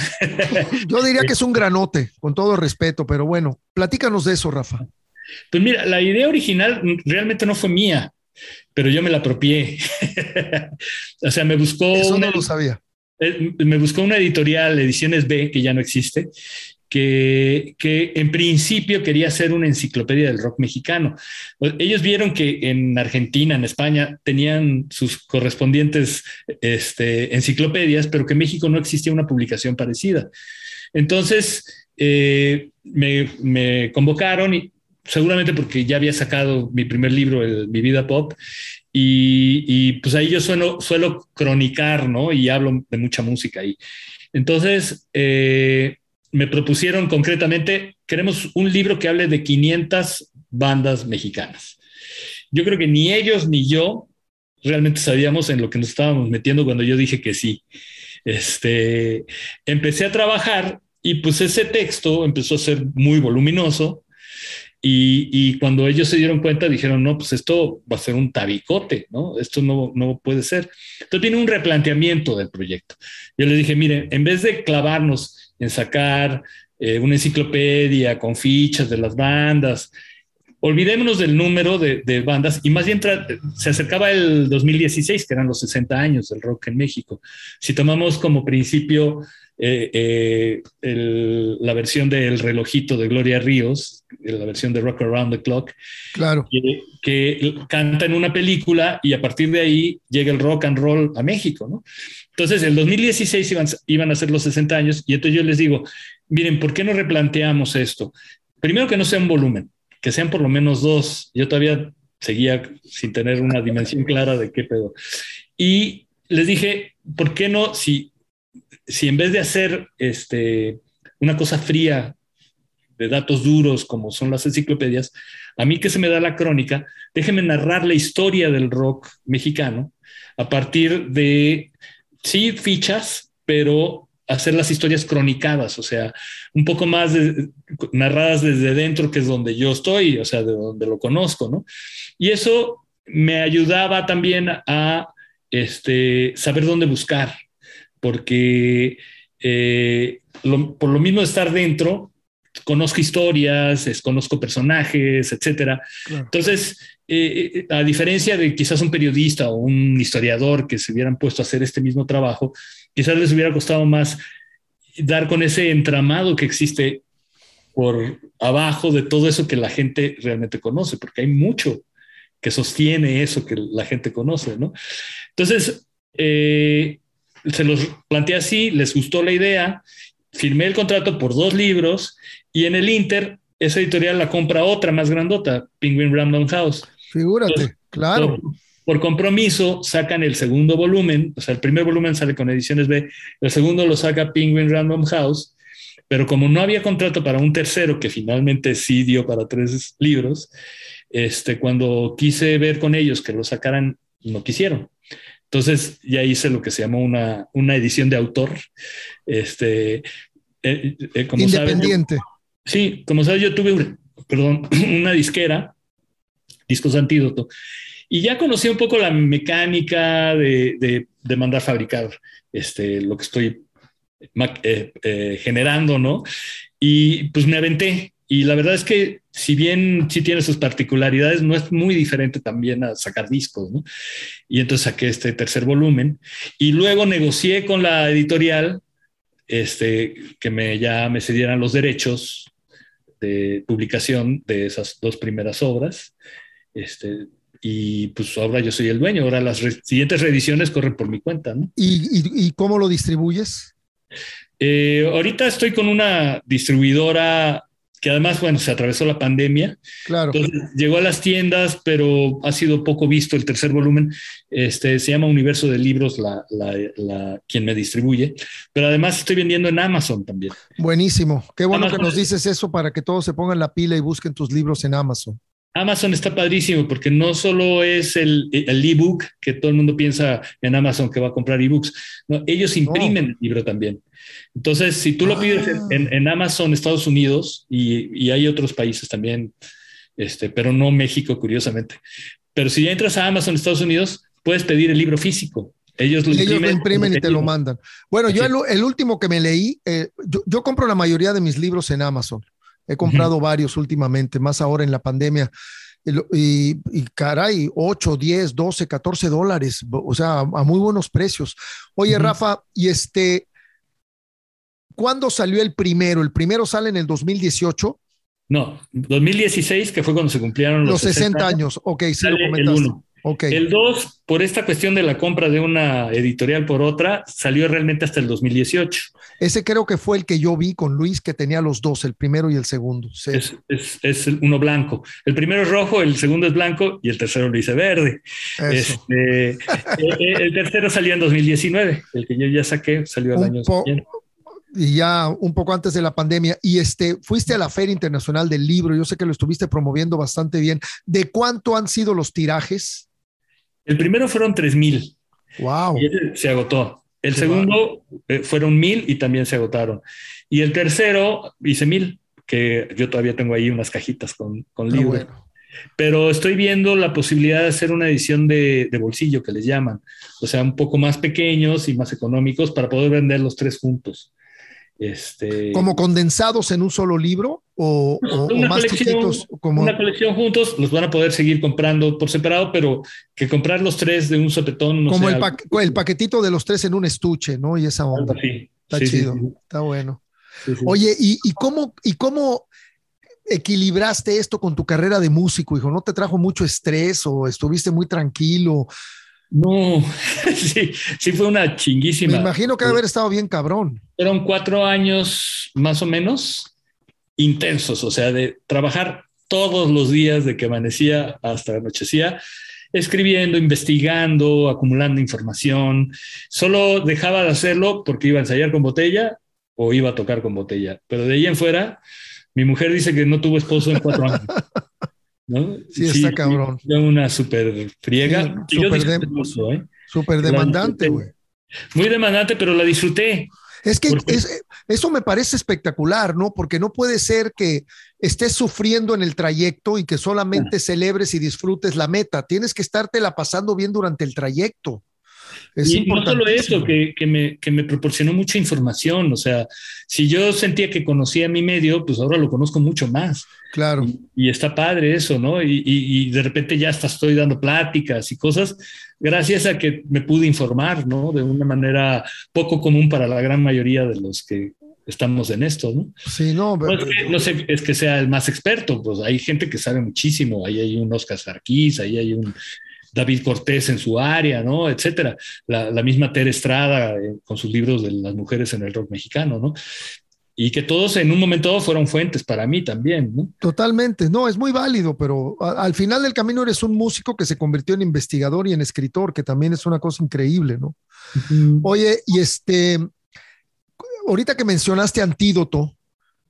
Yo diría que es un granote, con todo respeto, pero bueno, platícanos de eso, Rafa. Pues mira, la idea original realmente no fue mía, pero yo me la apropié. o sea, me buscó. Eso no lo sabía. Eh, me buscó una editorial, Ediciones B, que ya no existe, que, que, en principio quería hacer una enciclopedia del rock mexicano. Ellos vieron que en Argentina, en España, tenían sus correspondientes este, enciclopedias, pero que en México no existía una publicación parecida. Entonces, eh, me, me, convocaron y seguramente porque ya había sacado mi primer libro, el, Mi Vida Pop, y, pues ahí yo suelo, suelo cronicar, ¿no? Y hablo de mucha música ahí. Entonces, eh, me propusieron concretamente, queremos un libro que hable de 500 bandas mexicanas. Yo creo que ni ellos ni yo realmente sabíamos en lo que nos estábamos metiendo cuando yo dije que sí. Este, empecé a trabajar y pues ese texto empezó a ser muy voluminoso y, cuando ellos se dieron cuenta, dijeron, no, pues esto va a ser un tabicote, ¿no? Esto no, no puede ser. Entonces tiene un replanteamiento del proyecto. Yo les dije, miren, en vez de clavarnos en sacar eh, una enciclopedia con fichas de las bandas, olvidémonos del número de, de bandas y más bien se acercaba el 2016, que eran los 60 años del rock en México. Si tomamos como principio eh, eh, la versión del relojito de Gloria Ríos, la versión de Rock Around the Clock, claro. que, canta en una película y a partir de ahí llega el rock and roll a México, ¿no? Entonces, en 2016 iban, iban a ser los 60 años y entonces yo les digo, miren, ¿por qué no replanteamos esto? Primero que no sea un volumen, que sean por lo menos dos. Yo todavía seguía sin tener una dimensión clara de qué pedo. Y les dije, ¿por qué no? Si si en vez de hacer este, una cosa fría de datos duros como son las enciclopedias, a mí que se me da la crónica, déjenme narrar la historia del rock mexicano a partir de, sí, fichas, pero hacer las historias cronicadas, o sea, un poco más narradas desde dentro, que es donde yo estoy, o sea, de donde lo conozco, ¿no? Y eso me ayudaba también a este, saber dónde buscar, porque eh, por lo mismo de estar dentro, conozco historias, conozco personajes, etcétera. Entonces, eh, eh, a diferencia de quizás un periodista o un historiador que se hubieran puesto a hacer este mismo trabajo, quizás les hubiera costado más dar con ese entramado que existe por abajo de todo eso que la gente realmente conoce, porque hay mucho que sostiene eso que la gente conoce, ¿no? Entonces, eh, se los planteé así, les gustó la idea, firmé el contrato por dos libros y en el Inter, esa editorial la compra otra más grandota, Penguin Random House. Figúrate, claro. Por, compromiso, sacan el segundo volumen, o sea, el primer volumen sale con ediciones B, el segundo lo saca Penguin Random House, pero como no había contrato para un tercero, que finalmente sí dio para tres libros, este, cuando quise ver con ellos que lo sacaran, no quisieron. Entonces ya hice lo que se llamó una, una edición de autor. Este, eh, eh, como Independiente. sí, como sabes, yo tuve perdón, una disquera, Discos Antídoto, y ya conocí un poco la mecánica de, de, mandar fabricar este, lo que estoy eh, generando, ¿no? Y pues me aventé y la verdad es que si bien sí tiene sus particularidades, no es muy diferente también a sacar discos, ¿no? Y entonces saqué este tercer volumen y luego negocié con la editorial este, que me, ya me cedieran los derechos de publicación de esas dos primeras obras. Este, y pues ahora yo soy el dueño, ahora las siguientes reediciones corren por mi cuenta. ¿no? ¿Y, y, cómo lo distribuyes? Eh, ahorita estoy con una distribuidora que además, bueno, se atravesó la pandemia. Claro. Entonces, llegó a las tiendas, pero ha sido poco visto el tercer volumen. Este, se llama Universo de Libros, la, la, quien me distribuye. Pero además estoy vendiendo en Amazon también. Buenísimo. Qué bueno que nos dices eso para que todos se pongan la pila y busquen tus libros en Amazon. Amazon está padrísimo porque no solo es el, el ebook que todo el mundo piensa en Amazon que va a comprar ebooks, no, ellos imprimen el libro también. Entonces, si tú lo pides en, en, Amazon Estados Unidos y, y, hay otros países también, este, pero no México, curiosamente. Pero si ya entras a Amazon Estados Unidos, puedes pedir el libro físico. Ellos lo imprimen, y te lo mandan. Bueno, yo el, último que me leí, eh, yo, compro la mayoría de mis libros en Amazon. He comprado varios últimamente, más ahora en la pandemia. Y, y, caray, 8, 10, 12, 14 dólares, o sea, a muy buenos precios. Oye, Rafa, y este, ¿Cuándo salió el primero? ¿El primero sale en el 2018? No, 2016, que fue cuando se cumplieron los, 60, años. Ok, sí lo comentaste. El, el 2, por esta cuestión de la compra de una editorial por otra, salió realmente hasta el 2018. Ese creo que fue el que yo vi con Luis, que tenía los dos, el primero y el segundo. Es, es, uno blanco. El primero es rojo, el segundo es blanco y el tercero lo hice verde. Este, eh, eh, el, tercero salió en 2019, el que yo ya saqué salió el año siguiente y ya un poco antes de la pandemia, y este, fuiste a la Feria Internacional del Libro, yo sé que lo estuviste promoviendo bastante bien. ¿De cuánto han sido los tirajes? El primero fueron 3 mil. Wow. Y se agotó. El segundo eh, fueron mil y también se agotaron. Y el tercero hice mil, que yo todavía tengo ahí unas cajitas con, con libros. Pero estoy viendo la posibilidad de hacer una edición de, de, bolsillo que les llaman, o sea, un poco más pequeños y más económicos para poder vender los tres juntos. Este, ¿Como condensados en un solo libro o, más chiquitos? Como... Una colección juntos, los van a poder seguir comprando por separado, pero que comprar los tres de un sopetón. como el, el, paquetito de los tres en un estuche, ¿no? Y esa onda. Está chido, está bueno. Oye, ¿y, ¿y, cómo, ¿y cómo equilibraste esto con tu carrera de músico, hijo? ¿No te trajo mucho estrés o estuviste muy tranquilo? No, sí, sí fue una chinguísima. Me imagino que debe haber estado bien cabrón. Fueron cuatro años más o menos intensos, o sea, de trabajar todos los días de que amanecía hasta anochecía, escribiendo, investigando, acumulando información. Solo dejaba de hacerlo porque iba a ensayar con botella o iba a tocar con botella. Pero de ahí en fuera, mi mujer dice que no tuvo esposo en cuatro años. ¿no? Sí, está cabrón. Una súper friega. Súper ¿eh? demandante, güey. Muy demandante, pero la disfruté. Es que eso me parece espectacular, ¿no? Porque no puede ser que estés sufriendo en el trayecto y que solamente celebres y disfrutes la meta. Tienes que estarte la pasando bien durante el trayecto. Y no solo eso, que, me, que, me, proporcionó mucha información. O sea, si yo sentía que conocía mi medio, pues ahora lo conozco mucho más. Claro. Y, está padre eso, ¿no? Y, y, de repente ya hasta estoy dando pláticas y cosas gracias a que me pude informar, ¿no? De una manera poco común para la gran mayoría de los que estamos en esto, ¿no? Sí, no, no, es que, no sé, es que sea el más experto, pues hay gente que sabe muchísimo, ahí hay un Oscar Sarkis, ahí hay un David Cortés en su área, ¿no? Etcétera. La, la misma Tere Estrada eh, con sus libros de las mujeres en el rock mexicano, ¿no? y que todos en un momento fueron fuentes para mí también, ¿no? Totalmente, no, es muy válido, pero al final del camino eres un músico que se convirtió en investigador y en escritor, que también es una cosa increíble, ¿no? Oye, y este, ahorita que mencionaste Antídoto,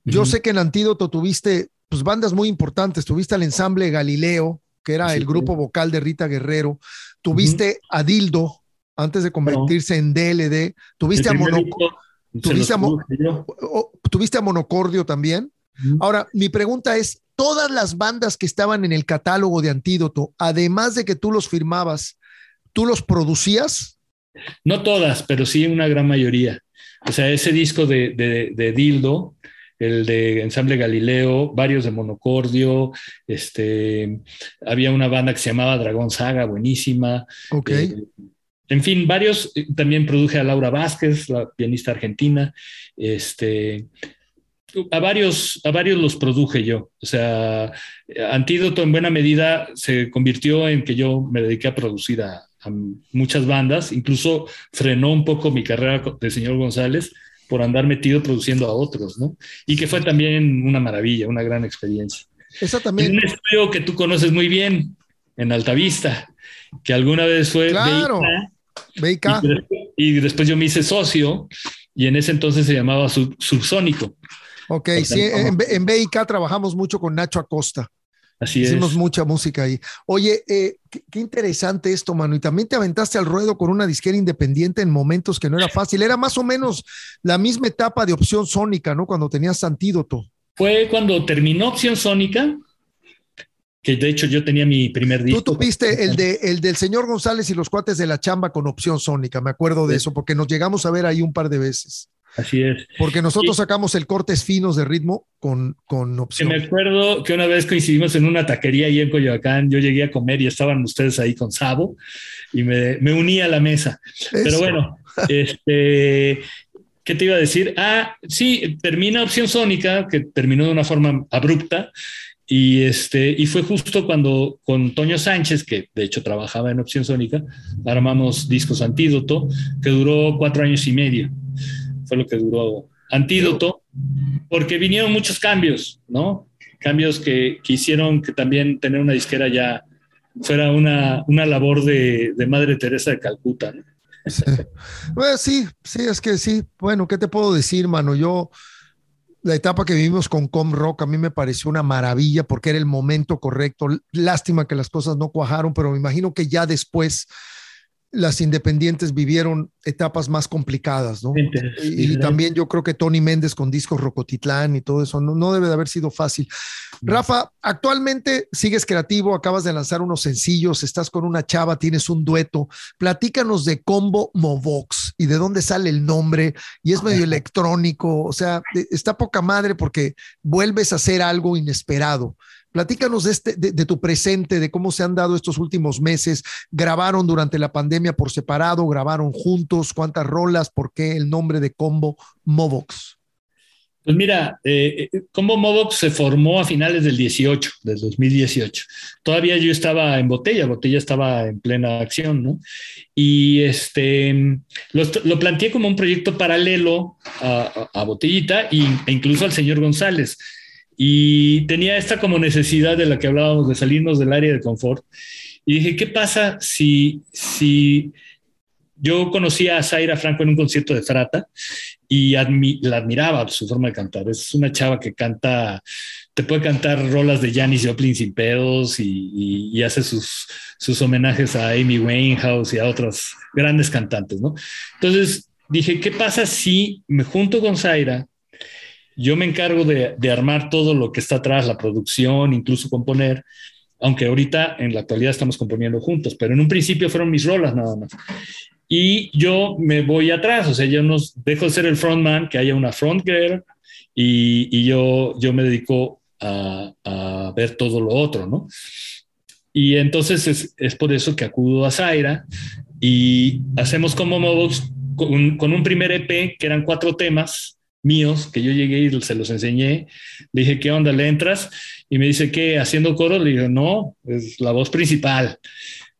yo sé que en Antídoto tuviste pues bandas muy importantes, tuviste al ensamble Galileo, que era el grupo vocal de Rita Guerrero, tuviste a Dildo antes de convertirse en DLD, tuviste a Monocordio, tuviste, a Monocordio también. Ahora, mi pregunta es, todas las bandas que estaban en el catálogo de Antídoto, además de que tú los firmabas, ¿tú los producías? No todas, pero sí una gran mayoría. O sea, ese disco de, Dildo, el de Ensamble Galileo, varios de Monocordio, este, había una banda que se llamaba Dragón Saga, buenísima. Ok. Eh, en fin, varios, también produje a Laura Vázquez, la pianista argentina, este, a varios, a varios los produje yo. O sea, Antídoto en buena medida se convirtió en que yo me dediqué a producir a, muchas bandas, incluso frenó un poco mi carrera de señor González por andar metido produciendo a otros, ¿no? Y que fue también una maravilla, una gran experiencia. Esa también. un estudio que tú conoces muy bien, en Altavista, que alguna vez fue claro, BIK. Y, después yo me hice socio y en ese entonces se llamaba Subsónico. Ok, sí, en, en BIK trabajamos mucho con Nacho Acosta. Así Hicimos mucha música ahí. Oye, eh, qué, interesante esto, mano. Y también te aventaste al ruedo con una disquera independiente en momentos que no era fácil. Era más o menos la misma etapa de opción sónica, ¿no? Cuando tenías antídoto. Fue cuando terminó opción sónica, que de hecho yo tenía mi primer disco. Tú tuviste el, de, el del señor González y los cuates de la chamba con opción sónica, me acuerdo de eso, porque nos llegamos a ver ahí un par de veces. Así es. Porque nosotros sacamos el cortes finos de ritmo con, con opción. me acuerdo que una vez coincidimos en una taquería ahí en Coyoacán, yo llegué a comer y estaban ustedes ahí con Sabo y me, me uní a la mesa. Pero bueno, este, ¿qué te iba a decir? Ah, sí, termina Opción Sónica, que terminó de una forma abrupta. Y, este, y fue justo cuando con Toño Sánchez, que de hecho trabajaba en Opción Sónica, armamos Discos Antídoto, que duró cuatro años y medio fue lo que duró Antídoto, porque vinieron muchos cambios, ¿no? Cambios que, quisieron que también tener una disquera ya fuera una, una labor de, Madre Teresa de Calcuta, ¿no? Sí. Pues sí, sí, es que sí. Bueno, ¿qué te puedo decir, mano? Yo, la etapa que vivimos con Com Rock a mí me pareció una maravilla porque era el momento correcto. Lástima que las cosas no cuajaron, pero me imagino que ya después las independientes vivieron etapas más complicadas, ¿no? Y, también yo creo que Tony Méndez con discos Rocotitlán y todo eso no, debe de haber sido fácil. Rafa, actualmente sigues creativo, acabas de lanzar unos sencillos, estás con una chava, tienes un dueto. Platícanos de Combo Movox y de dónde sale el nombre y es medio electrónico, o sea, está poca madre porque vuelves a hacer algo inesperado. Platícanos de, este, de, tu presente, de cómo se han dado estos últimos meses. ¿Grabaron durante la pandemia por separado? ¿Grabaron juntos? ¿Cuántas rolas? ¿Por qué el nombre de Combo Movox? Pues mira, eh, eh, Combo Movox se formó a finales del 18, del 2018. Todavía yo estaba en Botella, Botella estaba en plena acción, ¿no? Y este, lo, planteé como un proyecto paralelo a, Botellita e incluso al señor González y tenía esta como necesidad de la que hablábamos de salirnos del área de confort. Y dije, ¿qué pasa si, si yo conocía a Zaira Franco en un concierto de Frata y la admiraba su forma de cantar? Es una chava que canta, te puede cantar rolas de Janis Joplin sin pedos y, hace sus, sus homenajes a Amy Winehouse y a otras grandes cantantes, ¿no? Entonces dije, ¿qué pasa si me junto con Zaira yo me encargo de, armar todo lo que está atrás, la producción, incluso componer, aunque ahorita en la actualidad estamos componiendo juntos, pero en un principio fueron mis rolas nada más. y yo me voy atrás, o sea, yo no dejo de ser el frontman, que haya una front y, yo, yo me dedico a, a, ver todo lo otro, ¿no? Y entonces es, es, por eso que acudo a Zaira y hacemos como Mobox con, con un primer EP que eran cuatro temas míos que yo llegué y se los enseñé. Le dije, ¿qué onda? ¿Le entras? Y me dice, ¿qué? ¿Haciendo coro? Le digo, no, es la voz principal.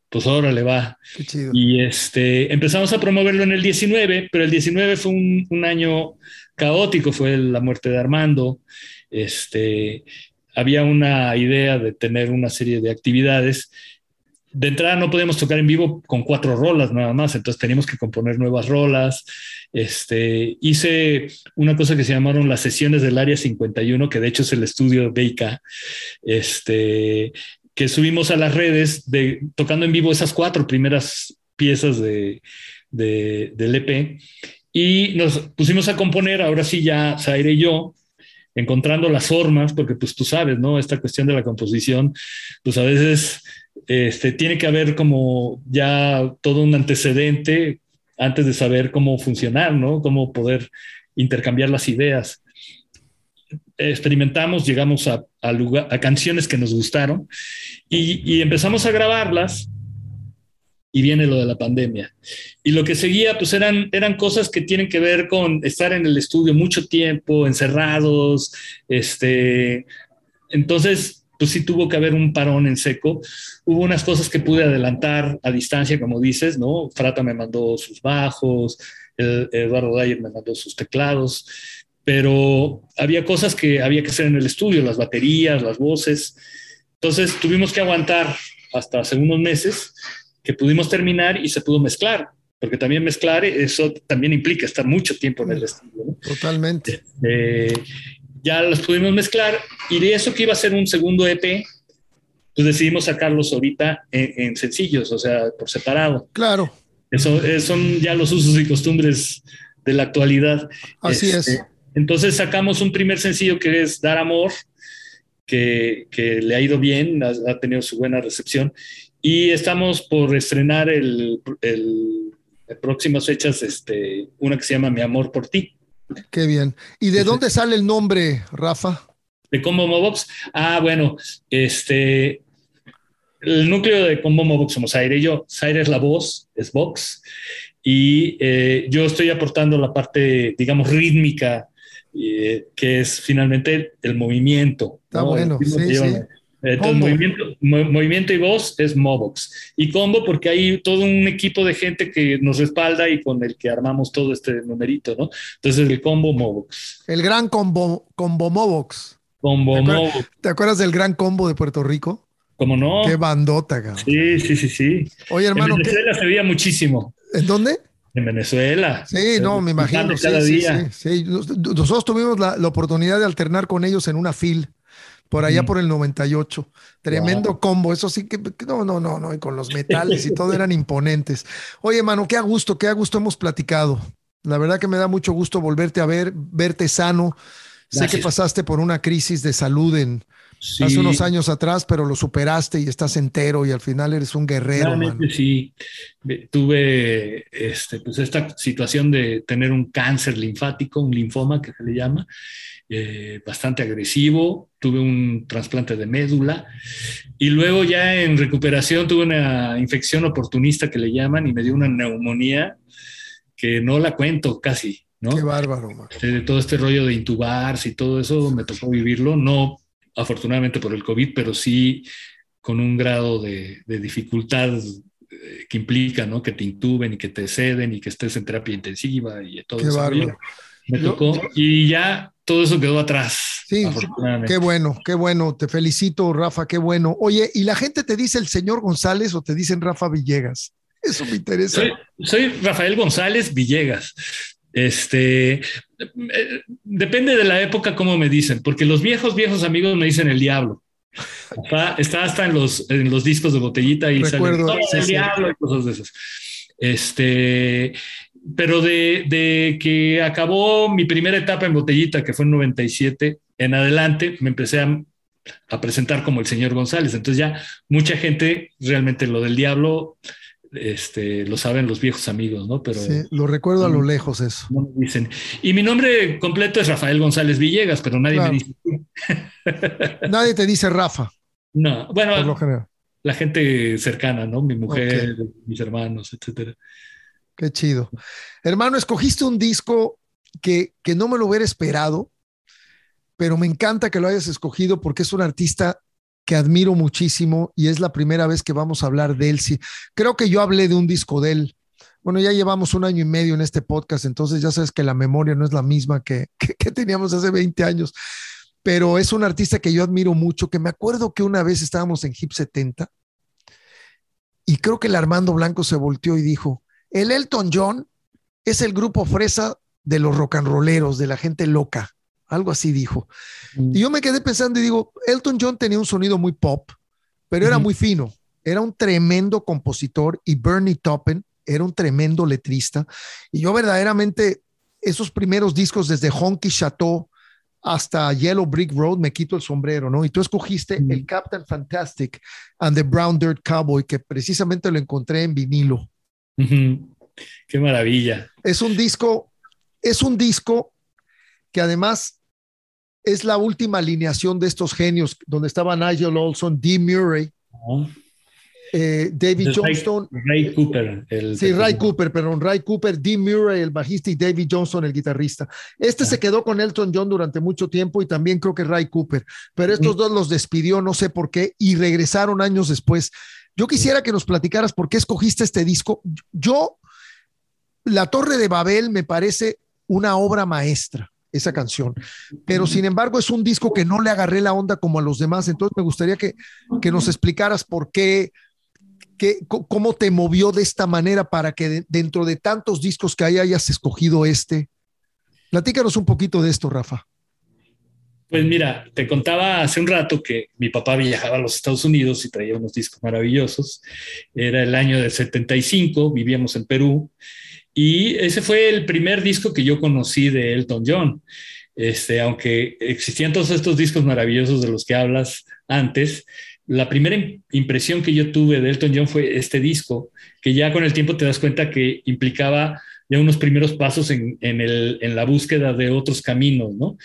Pues órale, va. Qué chido. Y este, empezamos a promoverlo en el 19, pero el 19 fue un, un año caótico, fue la muerte de Armando. Este, había una idea de tener una serie de actividades de entrada no podíamos tocar en vivo con cuatro rolas nada más, entonces teníamos que componer nuevas rolas. Este, hice una cosa que se llamaron las sesiones del Área 51, que de hecho es el estudio Beika, este, que subimos a las redes de, tocando en vivo esas cuatro primeras piezas de, de, del EP y nos pusimos a componer, ahora sí ya Zaire y yo, encontrando las formas, porque pues tú sabes, ¿no? Esta cuestión de la composición, pues a veces este, tiene que haber como ya todo un antecedente antes de saber cómo funcionar, ¿no? Cómo poder intercambiar las ideas. Experimentamos, llegamos a, lugar, a canciones que nos gustaron y, y, empezamos a grabarlas y viene lo de la pandemia. Y lo que seguía, pues eran, eran cosas que tienen que ver con estar en el estudio mucho tiempo, encerrados, este, entonces pues sí tuvo que haber un parón en seco. Hubo unas cosas que pude adelantar a distancia, como dices, ¿no? Frata me mandó sus bajos, Eduardo Dyer me mandó sus teclados, pero había cosas que había que hacer en el estudio, las baterías, las voces. Entonces tuvimos que aguantar hasta hace unos meses que pudimos terminar y se pudo mezclar, porque también mezclar, eso también implica estar mucho tiempo en el estudio. ¿no? Totalmente. Eh, ya los pudimos mezclar y de eso que iba a ser un segundo EP, pues decidimos sacarlos ahorita en, en sencillos, o sea, por separado. Claro. Eso, son ya los usos y costumbres de la actualidad. Así este, es. Entonces sacamos un primer sencillo que es Dar Amor, que, que le ha ido bien, ha, ha, tenido su buena recepción. Y estamos por estrenar el, el, en próximas fechas este, una que se llama Mi Amor por Ti. Qué bien. ¿Y de dónde sale el nombre, Rafa? De Combo Mobox. Ah, bueno, este. El núcleo de Combo Mobox somos Aire y yo. Zaire es la voz, es Vox. Y eh, yo estoy aportando la parte, digamos, rítmica, eh, que es finalmente el movimiento. Está ¿no? bueno, sí, sí. Entonces, movimiento, movimiento, y voz es Mobox. Y combo porque hay todo un equipo de gente que nos respalda y con el que armamos todo este numerito, ¿no? Entonces, el combo Mobox. El gran combo, combo Mobox. Combo ¿Te Mobox. Acuerdas, ¿Te acuerdas del gran combo de Puerto Rico? ¿Cómo no? Qué bandota, cabrón. Sí, sí, sí, sí. Oye, hermano. En Venezuela ¿qué? se veía muchísimo. ¿En dónde? En Venezuela. Sí, no, me imagino. Cada sí, día. Sí, sí, Nosotros tuvimos la, la, oportunidad de alternar con ellos en una fil por allá mm. por el 98. Tremendo wow. combo, eso sí que no, no, no, no, y con los metales y todo eran imponentes. Oye, mano, qué a gusto, qué a gusto hemos platicado. La verdad que me da mucho gusto volverte a ver, verte sano. Gracias. Sé que pasaste por una crisis de salud en sí. hace unos años atrás, pero lo superaste y estás entero y al final eres un guerrero. Realmente sí. Tuve este, pues esta situación de tener un cáncer linfático, un linfoma que se le llama, eh, bastante agresivo, tuve un trasplante de médula y luego ya en recuperación tuve una infección oportunista que le llaman y me dio una neumonía que no la cuento casi. ¿no? Qué bárbaro. Man. De todo este rollo de intubarse y todo eso me tocó vivirlo, no afortunadamente por el COVID, pero sí con un grado de, de dificultad eh, que implica ¿no? que te intuben y que te ceden y que estés en terapia intensiva y todo Qué eso. Bárbaro. Me tocó y ya todo eso quedó atrás. Sí, qué bueno, qué bueno. Te felicito, Rafa, qué bueno. Oye, ¿y la gente te dice el señor González o te dicen Rafa Villegas? Eso me interesa. Soy, soy Rafael González Villegas. Este eh, depende de la época como me dicen, porque los viejos, viejos amigos me dicen el diablo. Está, está hasta en los, en los discos de botellita y Recuerdo, el diablo y cosas de esas. Este, pero de, de, que acabó mi primera etapa en botellita, que fue en 97, en adelante me empecé a, a, presentar como el señor González. Entonces ya mucha gente, realmente lo del diablo, este, lo saben los viejos amigos, ¿no? Pero sí, lo recuerdo a lo lejos eso. No me dicen. Y mi nombre completo es Rafael González Villegas, pero nadie me dice. nadie te dice Rafa. No, bueno, la gente cercana, ¿no? Mi mujer, mis hermanos, etcétera. Qué chido. Hermano, escogiste un disco que, que no me lo hubiera esperado, pero me encanta que lo hayas escogido porque es un artista que admiro muchísimo y es la primera vez que vamos a hablar de él. Sí, creo que yo hablé de un disco de él. Bueno, ya llevamos un año y medio en este podcast, entonces ya sabes que la memoria no es la misma que, que, teníamos hace 20 años, pero es un artista que yo admiro mucho, que me acuerdo que una vez estábamos en Hip 70 y creo que el Armando Blanco se volteó y dijo, el Elton John es el grupo fresa de los rock and rolleros, de la gente loca. Algo así dijo. Mm. Y yo me quedé pensando y digo, Elton John tenía un sonido muy pop, pero era muy fino. Era un tremendo compositor y Bernie Taupin era un tremendo letrista. Y yo verdaderamente, esos primeros discos desde Honky Chateau hasta Yellow Brick Road, me quito el sombrero, ¿no? Y tú escogiste el Captain Fantastic and the Brown Dirt Cowboy, que precisamente lo encontré en vinilo. Qué maravilla. Es un disco, es un disco que además es la última alineación de estos genios, donde estaba Nigel Olson, Dee Murray, eh, David Johnston. Ray, Cooper. El sí, Ray Cooper, perdón, Ray Cooper, Dee Murray, el bajista, y David Johnston, el guitarrista. Este se quedó con Elton John durante mucho tiempo y también creo que Ray Cooper, pero estos dos los despidió, no sé por qué, y regresaron años después. Yo quisiera que nos platicaras por qué escogiste este disco. Yo, La Torre de Babel me parece una obra maestra esa canción. Pero sin embargo es un disco que no le agarré la onda como a los demás. Entonces me gustaría que, que nos explicaras por qué, qué, cómo te movió de esta manera para que dentro de tantos discos que hay hayas escogido este. Platícanos un poquito de esto, Rafa. Pues mira, te contaba hace un rato que mi papá viajaba a los Estados Unidos y traía unos discos maravillosos. Era el año del 75, vivíamos en Perú y ese fue el primer disco que yo conocí de Elton John. Este, aunque existían todos estos discos maravillosos de los que hablas antes, la primera impresión que yo tuve de Elton John fue este disco, que ya con el tiempo te das cuenta que implicaba ya unos primeros pasos en, en, la búsqueda de otros caminos, ¿no?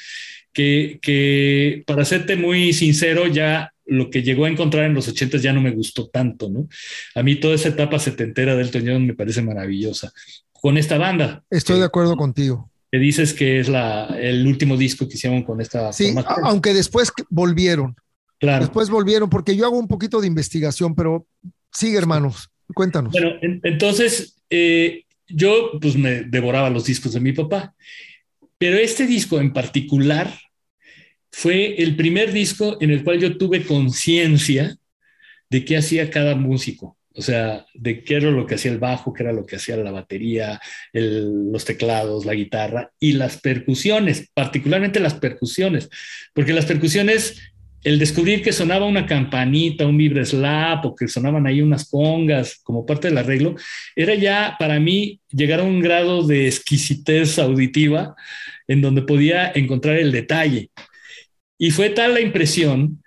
Que, que, para serte muy sincero, ya lo que llegó a encontrar en los ochentas ya no me gustó tanto, ¿no? A mí toda esa etapa setentera de Elton John me parece maravillosa con esta banda. Estoy de acuerdo contigo. Que dices que es la, el último disco que hicieron con esta Sí, aunque después volvieron. Claro. Después volvieron, porque yo hago un poquito de investigación, pero sigue, hermanos, cuéntanos. Bueno, entonces eh, yo pues me devoraba los discos de mi papá, pero este disco en particular fue el primer disco en el cual yo tuve conciencia de qué hacía cada músico. O sea, de qué era lo que hacía el bajo, qué era lo que hacía la batería, los teclados, la guitarra y las percusiones, particularmente las percusiones, porque las percusiones, el descubrir que sonaba una campanita, un slap o que sonaban ahí unas congas como parte del arreglo, era ya para mí llegar a un grado de exquisitez auditiva en donde podía encontrar el detalle. Y fue tal la impresión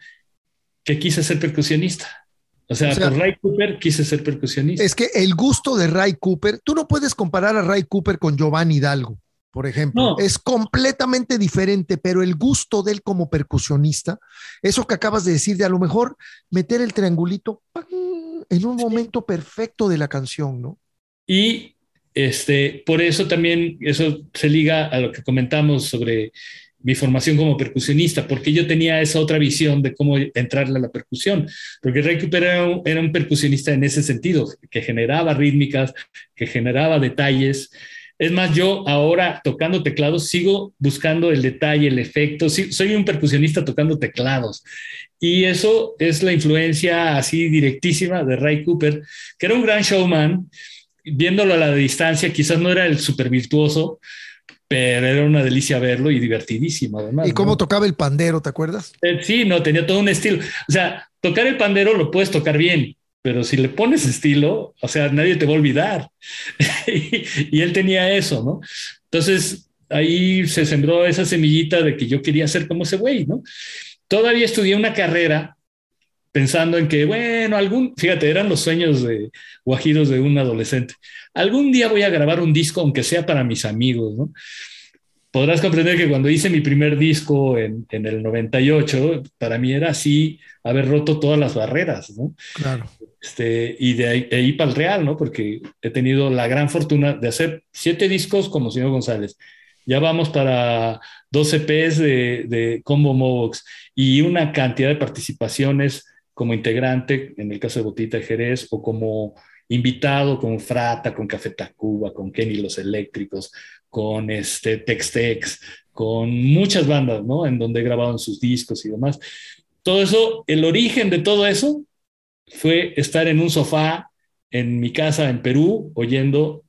que quise ser percusionista. O sea, por Ray Cooper quise ser percusionista. Es que el gusto de Ray Cooper, tú no puedes comparar a Ray Cooper con Giovanni Hidalgo, por ejemplo. Es completamente diferente, pero el gusto de él como percusionista, eso que acabas de decir, de a lo mejor meter el triangulito en un momento perfecto de la canción, ¿no? Y este, por eso también, eso se liga a lo que comentamos sobre mi formación como percusionista, porque yo tenía esa otra visión de cómo entrarle a la percusión, porque Ray Cooper era un, percusionista en ese sentido, que generaba rítmicas, que generaba detalles. Es más, yo ahora tocando teclados sigo buscando el detalle, el efecto, soy un percusionista tocando teclados. Y eso es la influencia así directísima de Ray Cooper, que era un gran showman, viéndolo a la distancia, quizás no era el super virtuoso, pero era una delicia verlo y divertidísimo además. ¿Y cómo tocaba el pandero, te acuerdas? Eh, sí, no, tenía todo un estilo. O sea, tocar el pandero lo puedes tocar bien, pero si le pones estilo, o sea, nadie te va a olvidar. y, él tenía eso, ¿no? Entonces, ahí se sembró esa semillita de que yo quería ser como ese güey, ¿no? Todavía estudié una carrera pensando en que, bueno, algún, fíjate, eran los sueños de guajiros de un adolescente. Algún día voy a grabar un disco, aunque sea para mis amigos, ¿no? Podrás comprender que cuando hice mi primer disco en, en el 98, para mí era así haber roto todas las barreras, ¿no? Claro. Este, y de ahí, de ahí, para el Real, ¿no? Porque he tenido la gran fortuna de hacer siete discos como señor González. Ya vamos para 12 EPs de, de Combo Movox y una cantidad de participaciones como integrante, en el caso de Botita de Jerez, o como invitado con Frata, con Café Tacuba, con Kenny Los Eléctricos, con este Tex-Tex, con muchas bandas, ¿no? En donde en sus discos y demás. Todo eso, el origen de todo eso fue estar en un sofá en mi casa en Perú oyendo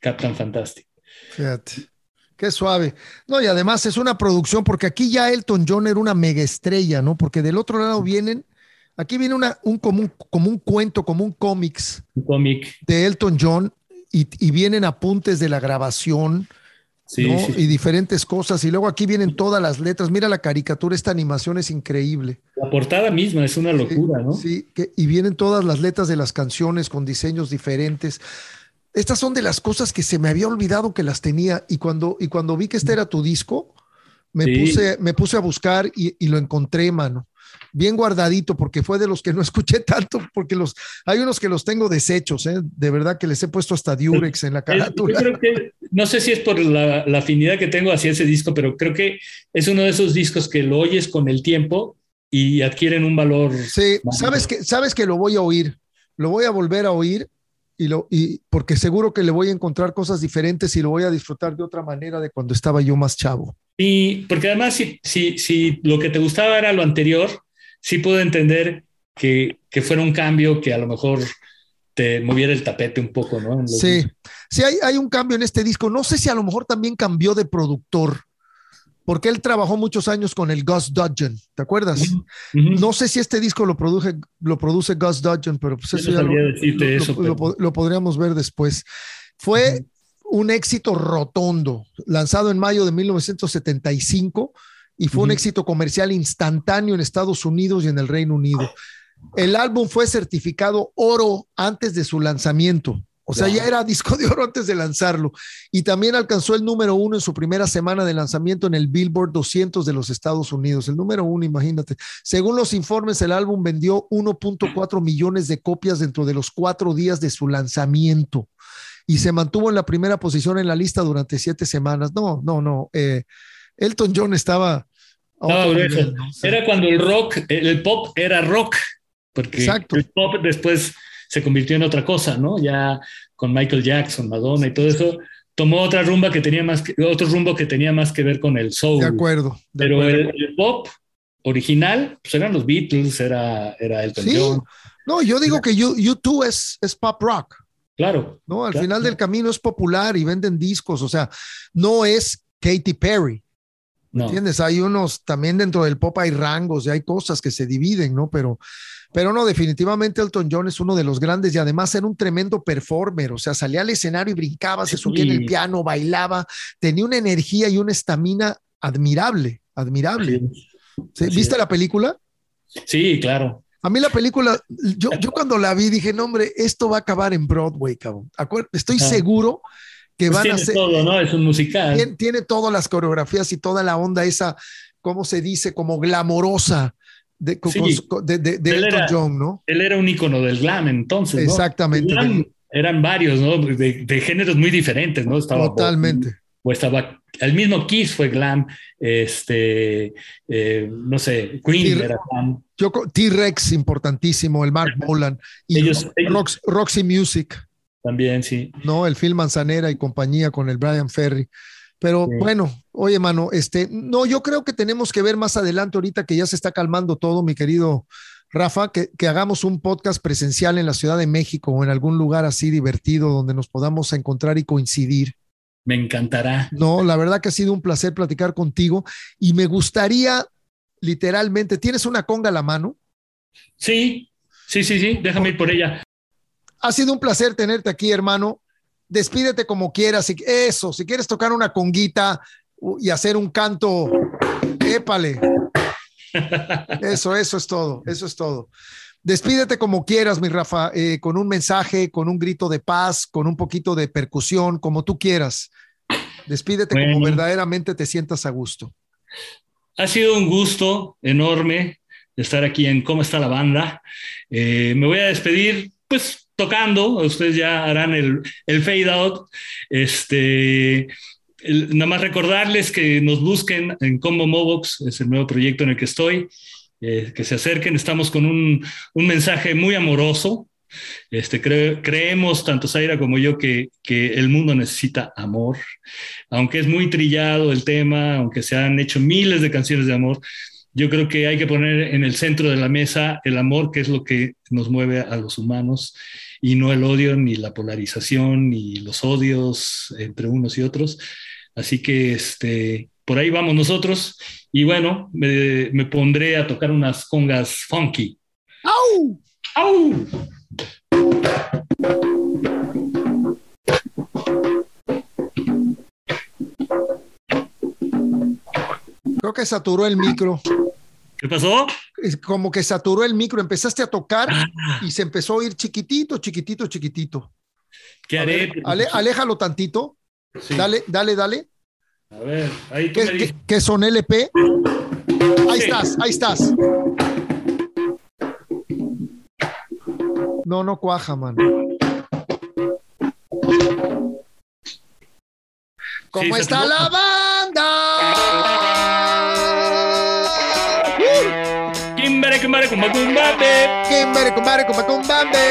Captain Fantastic. Fíjate. Qué suave. No, y además es una producción, porque aquí ya Elton John era una mega estrella, ¿no? Porque del otro lado vienen, aquí viene una, un, como, un, como un cuento, como un cómics. Un cómic. De Elton John, y, y, vienen apuntes de la grabación. Sí, ¿no? sí. Y diferentes cosas. Y luego aquí vienen todas las letras. Mira la caricatura, esta animación es increíble. La portada misma es una locura, sí, ¿no? Sí, que, y vienen todas las letras de las canciones con diseños diferentes. Estas son de las cosas que se me había olvidado que las tenía. Y cuando, y cuando vi que este era tu disco, me, puse, me puse a buscar y, y lo encontré, mano bien guardadito porque fue de los que no escuché tanto porque los hay unos que los tengo deshechos, ¿eh? de verdad que les he puesto hasta Durex en la carátula. Yo creo que no sé si es por la, la, afinidad que tengo hacia ese disco, pero creo que es uno de esos discos que lo oyes con el tiempo y adquieren un valor. Sí, sabes que sabes que lo voy a oír, lo voy a volver a oír y lo y porque seguro que le voy a encontrar cosas diferentes y lo voy a disfrutar de otra manera de cuando estaba yo más chavo. Y porque además si, si, si lo que te gustaba era lo anterior, sí puedo entender que, que, fuera un cambio que a lo mejor te moviera el tapete un poco, ¿no? Sí, sí hay, hay, un cambio en este disco. No sé si a lo mejor también cambió de productor, porque él trabajó muchos años con el Gus Dudgeon, ¿te acuerdas? Uh -huh. No sé si este disco lo produce, lo produce Gus Dudgeon, pero pues eso no ya lo, lo, lo, eso, pero... lo, podríamos ver después. Fue uh -huh. un éxito rotondo, lanzado en mayo de 1975 y fue uh -huh. un éxito comercial instantáneo en Estados Unidos y en el Reino Unido. El álbum fue certificado oro antes de su lanzamiento. O sea, ya era disco de oro antes de lanzarlo. Y también alcanzó el número uno en su primera semana de lanzamiento en el Billboard 200 de los Estados Unidos. El número uno, imagínate. Según los informes, el álbum vendió 1.4 millones de copias dentro de los cuatro días de su lanzamiento. Y se mantuvo en la primera posición en la lista durante siete semanas. No, no, no. Eh, Elton John estaba. No, nivel, ¿no? Era cuando el rock, el pop era rock, porque Exacto. el pop después se convirtió en otra cosa, ¿no? Ya con Michael Jackson, Madonna y todo eso, tomó otra rumba que tenía más que, otro rumbo que tenía más que ver con el soul. De acuerdo. De Pero acuerdo. El, el, pop original, pues eran los Beatles, era, era Elton sí. John. No, yo digo que U2 es, es pop rock. Claro. No, al claro, final claro. del camino es popular y venden discos, o sea, no es Katy Perry. No. ¿Entiendes? Hay unos también dentro del pop hay rangos y hay cosas que se dividen, ¿no? Pero, pero no, definitivamente Elton John es uno de los grandes y además era un tremendo performer, o sea, salía al escenario y brincaba, se subía en el piano, bailaba, tenía una energía y una estamina admirable, admirable. ¿Sí? ¿Viste la película? Sí, claro. A mí la película, yo, yo cuando la vi dije, no hombre, esto va a acabar en Broadway, cabrón. Estoy ah. seguro que pues van tiene a ser. todo, ¿no? Es un musical. Tiene, tiene, todas las coreografías y toda la onda esa, ¿cómo se dice? Como glamorosa de, sí. de, de, de Elton era, John, ¿no? Él era un ícono del glam entonces. ¿no? Exactamente. Glam, eran varios, ¿no? De, géneros muy diferentes, ¿no? Estaba Totalmente. O estaba el mismo Kiss fue glam, este, eh, no sé, Queen era glam. T-Rex importantísimo, el Mark Bolan y ellos, Rox, Roxy Music. También, sí. No, el Phil Manzanera y compañía con el Brian Ferry. Pero sí. bueno, oye, mano, este, no, yo creo que tenemos que ver más adelante, ahorita que ya se está calmando todo, mi querido Rafa, que, que, hagamos un podcast presencial en la Ciudad de México o en algún lugar así divertido donde nos podamos encontrar y coincidir. Me encantará. No, la verdad que ha sido un placer platicar contigo y me gustaría, literalmente, ¿tienes una conga a la mano? Sí, sí, sí, sí, déjame ir por ella. Ha sido un placer tenerte aquí, hermano. Despídete como quieras. Eso, si quieres tocar una conguita y hacer un canto, épale. Eso, eso es todo, eso es todo. Despídete como quieras, mi Rafa, eh, con un mensaje, con un grito de paz, con un poquito de percusión, como tú quieras. Despídete como verdaderamente te sientas a gusto. Ha sido un gusto enorme estar aquí en Cómo está la banda. Eh, me voy a despedir, pues tocando, ustedes ya harán el, el fade out. Este, nada más recordarles que nos busquen en Combo Mobox, es el nuevo proyecto en el que estoy, eh, que se acerquen, estamos con un, un mensaje muy amoroso. Este, creemos, tanto Zaira como yo, que, que, el mundo necesita amor, aunque es muy trillado el tema, aunque se han hecho miles de canciones de amor, yo creo que hay que poner en el centro de la mesa el amor, que es lo que nos mueve a los humanos, y no el odio, ni la polarización, ni los odios entre unos y otros. Así que este, por ahí vamos nosotros. Y bueno, me, me pondré a tocar unas congas funky. ¡Au! ¡Au! Creo que saturó el micro. ¿Qué pasó? Como que saturó el micro, empezaste a tocar ah. y se empezó a oír chiquitito, chiquitito, chiquitito. ¿Qué haré? aléjalo tantito. Dale, dale, dale. A ver, ahí tú ¿Qué, son LP? Ahí estás, ahí estás. No, no cuaja, man. ¿Cómo está la banda? Kumbare, kumba, kumbambe. Kimbere, kumbare, kumba, kumbambe.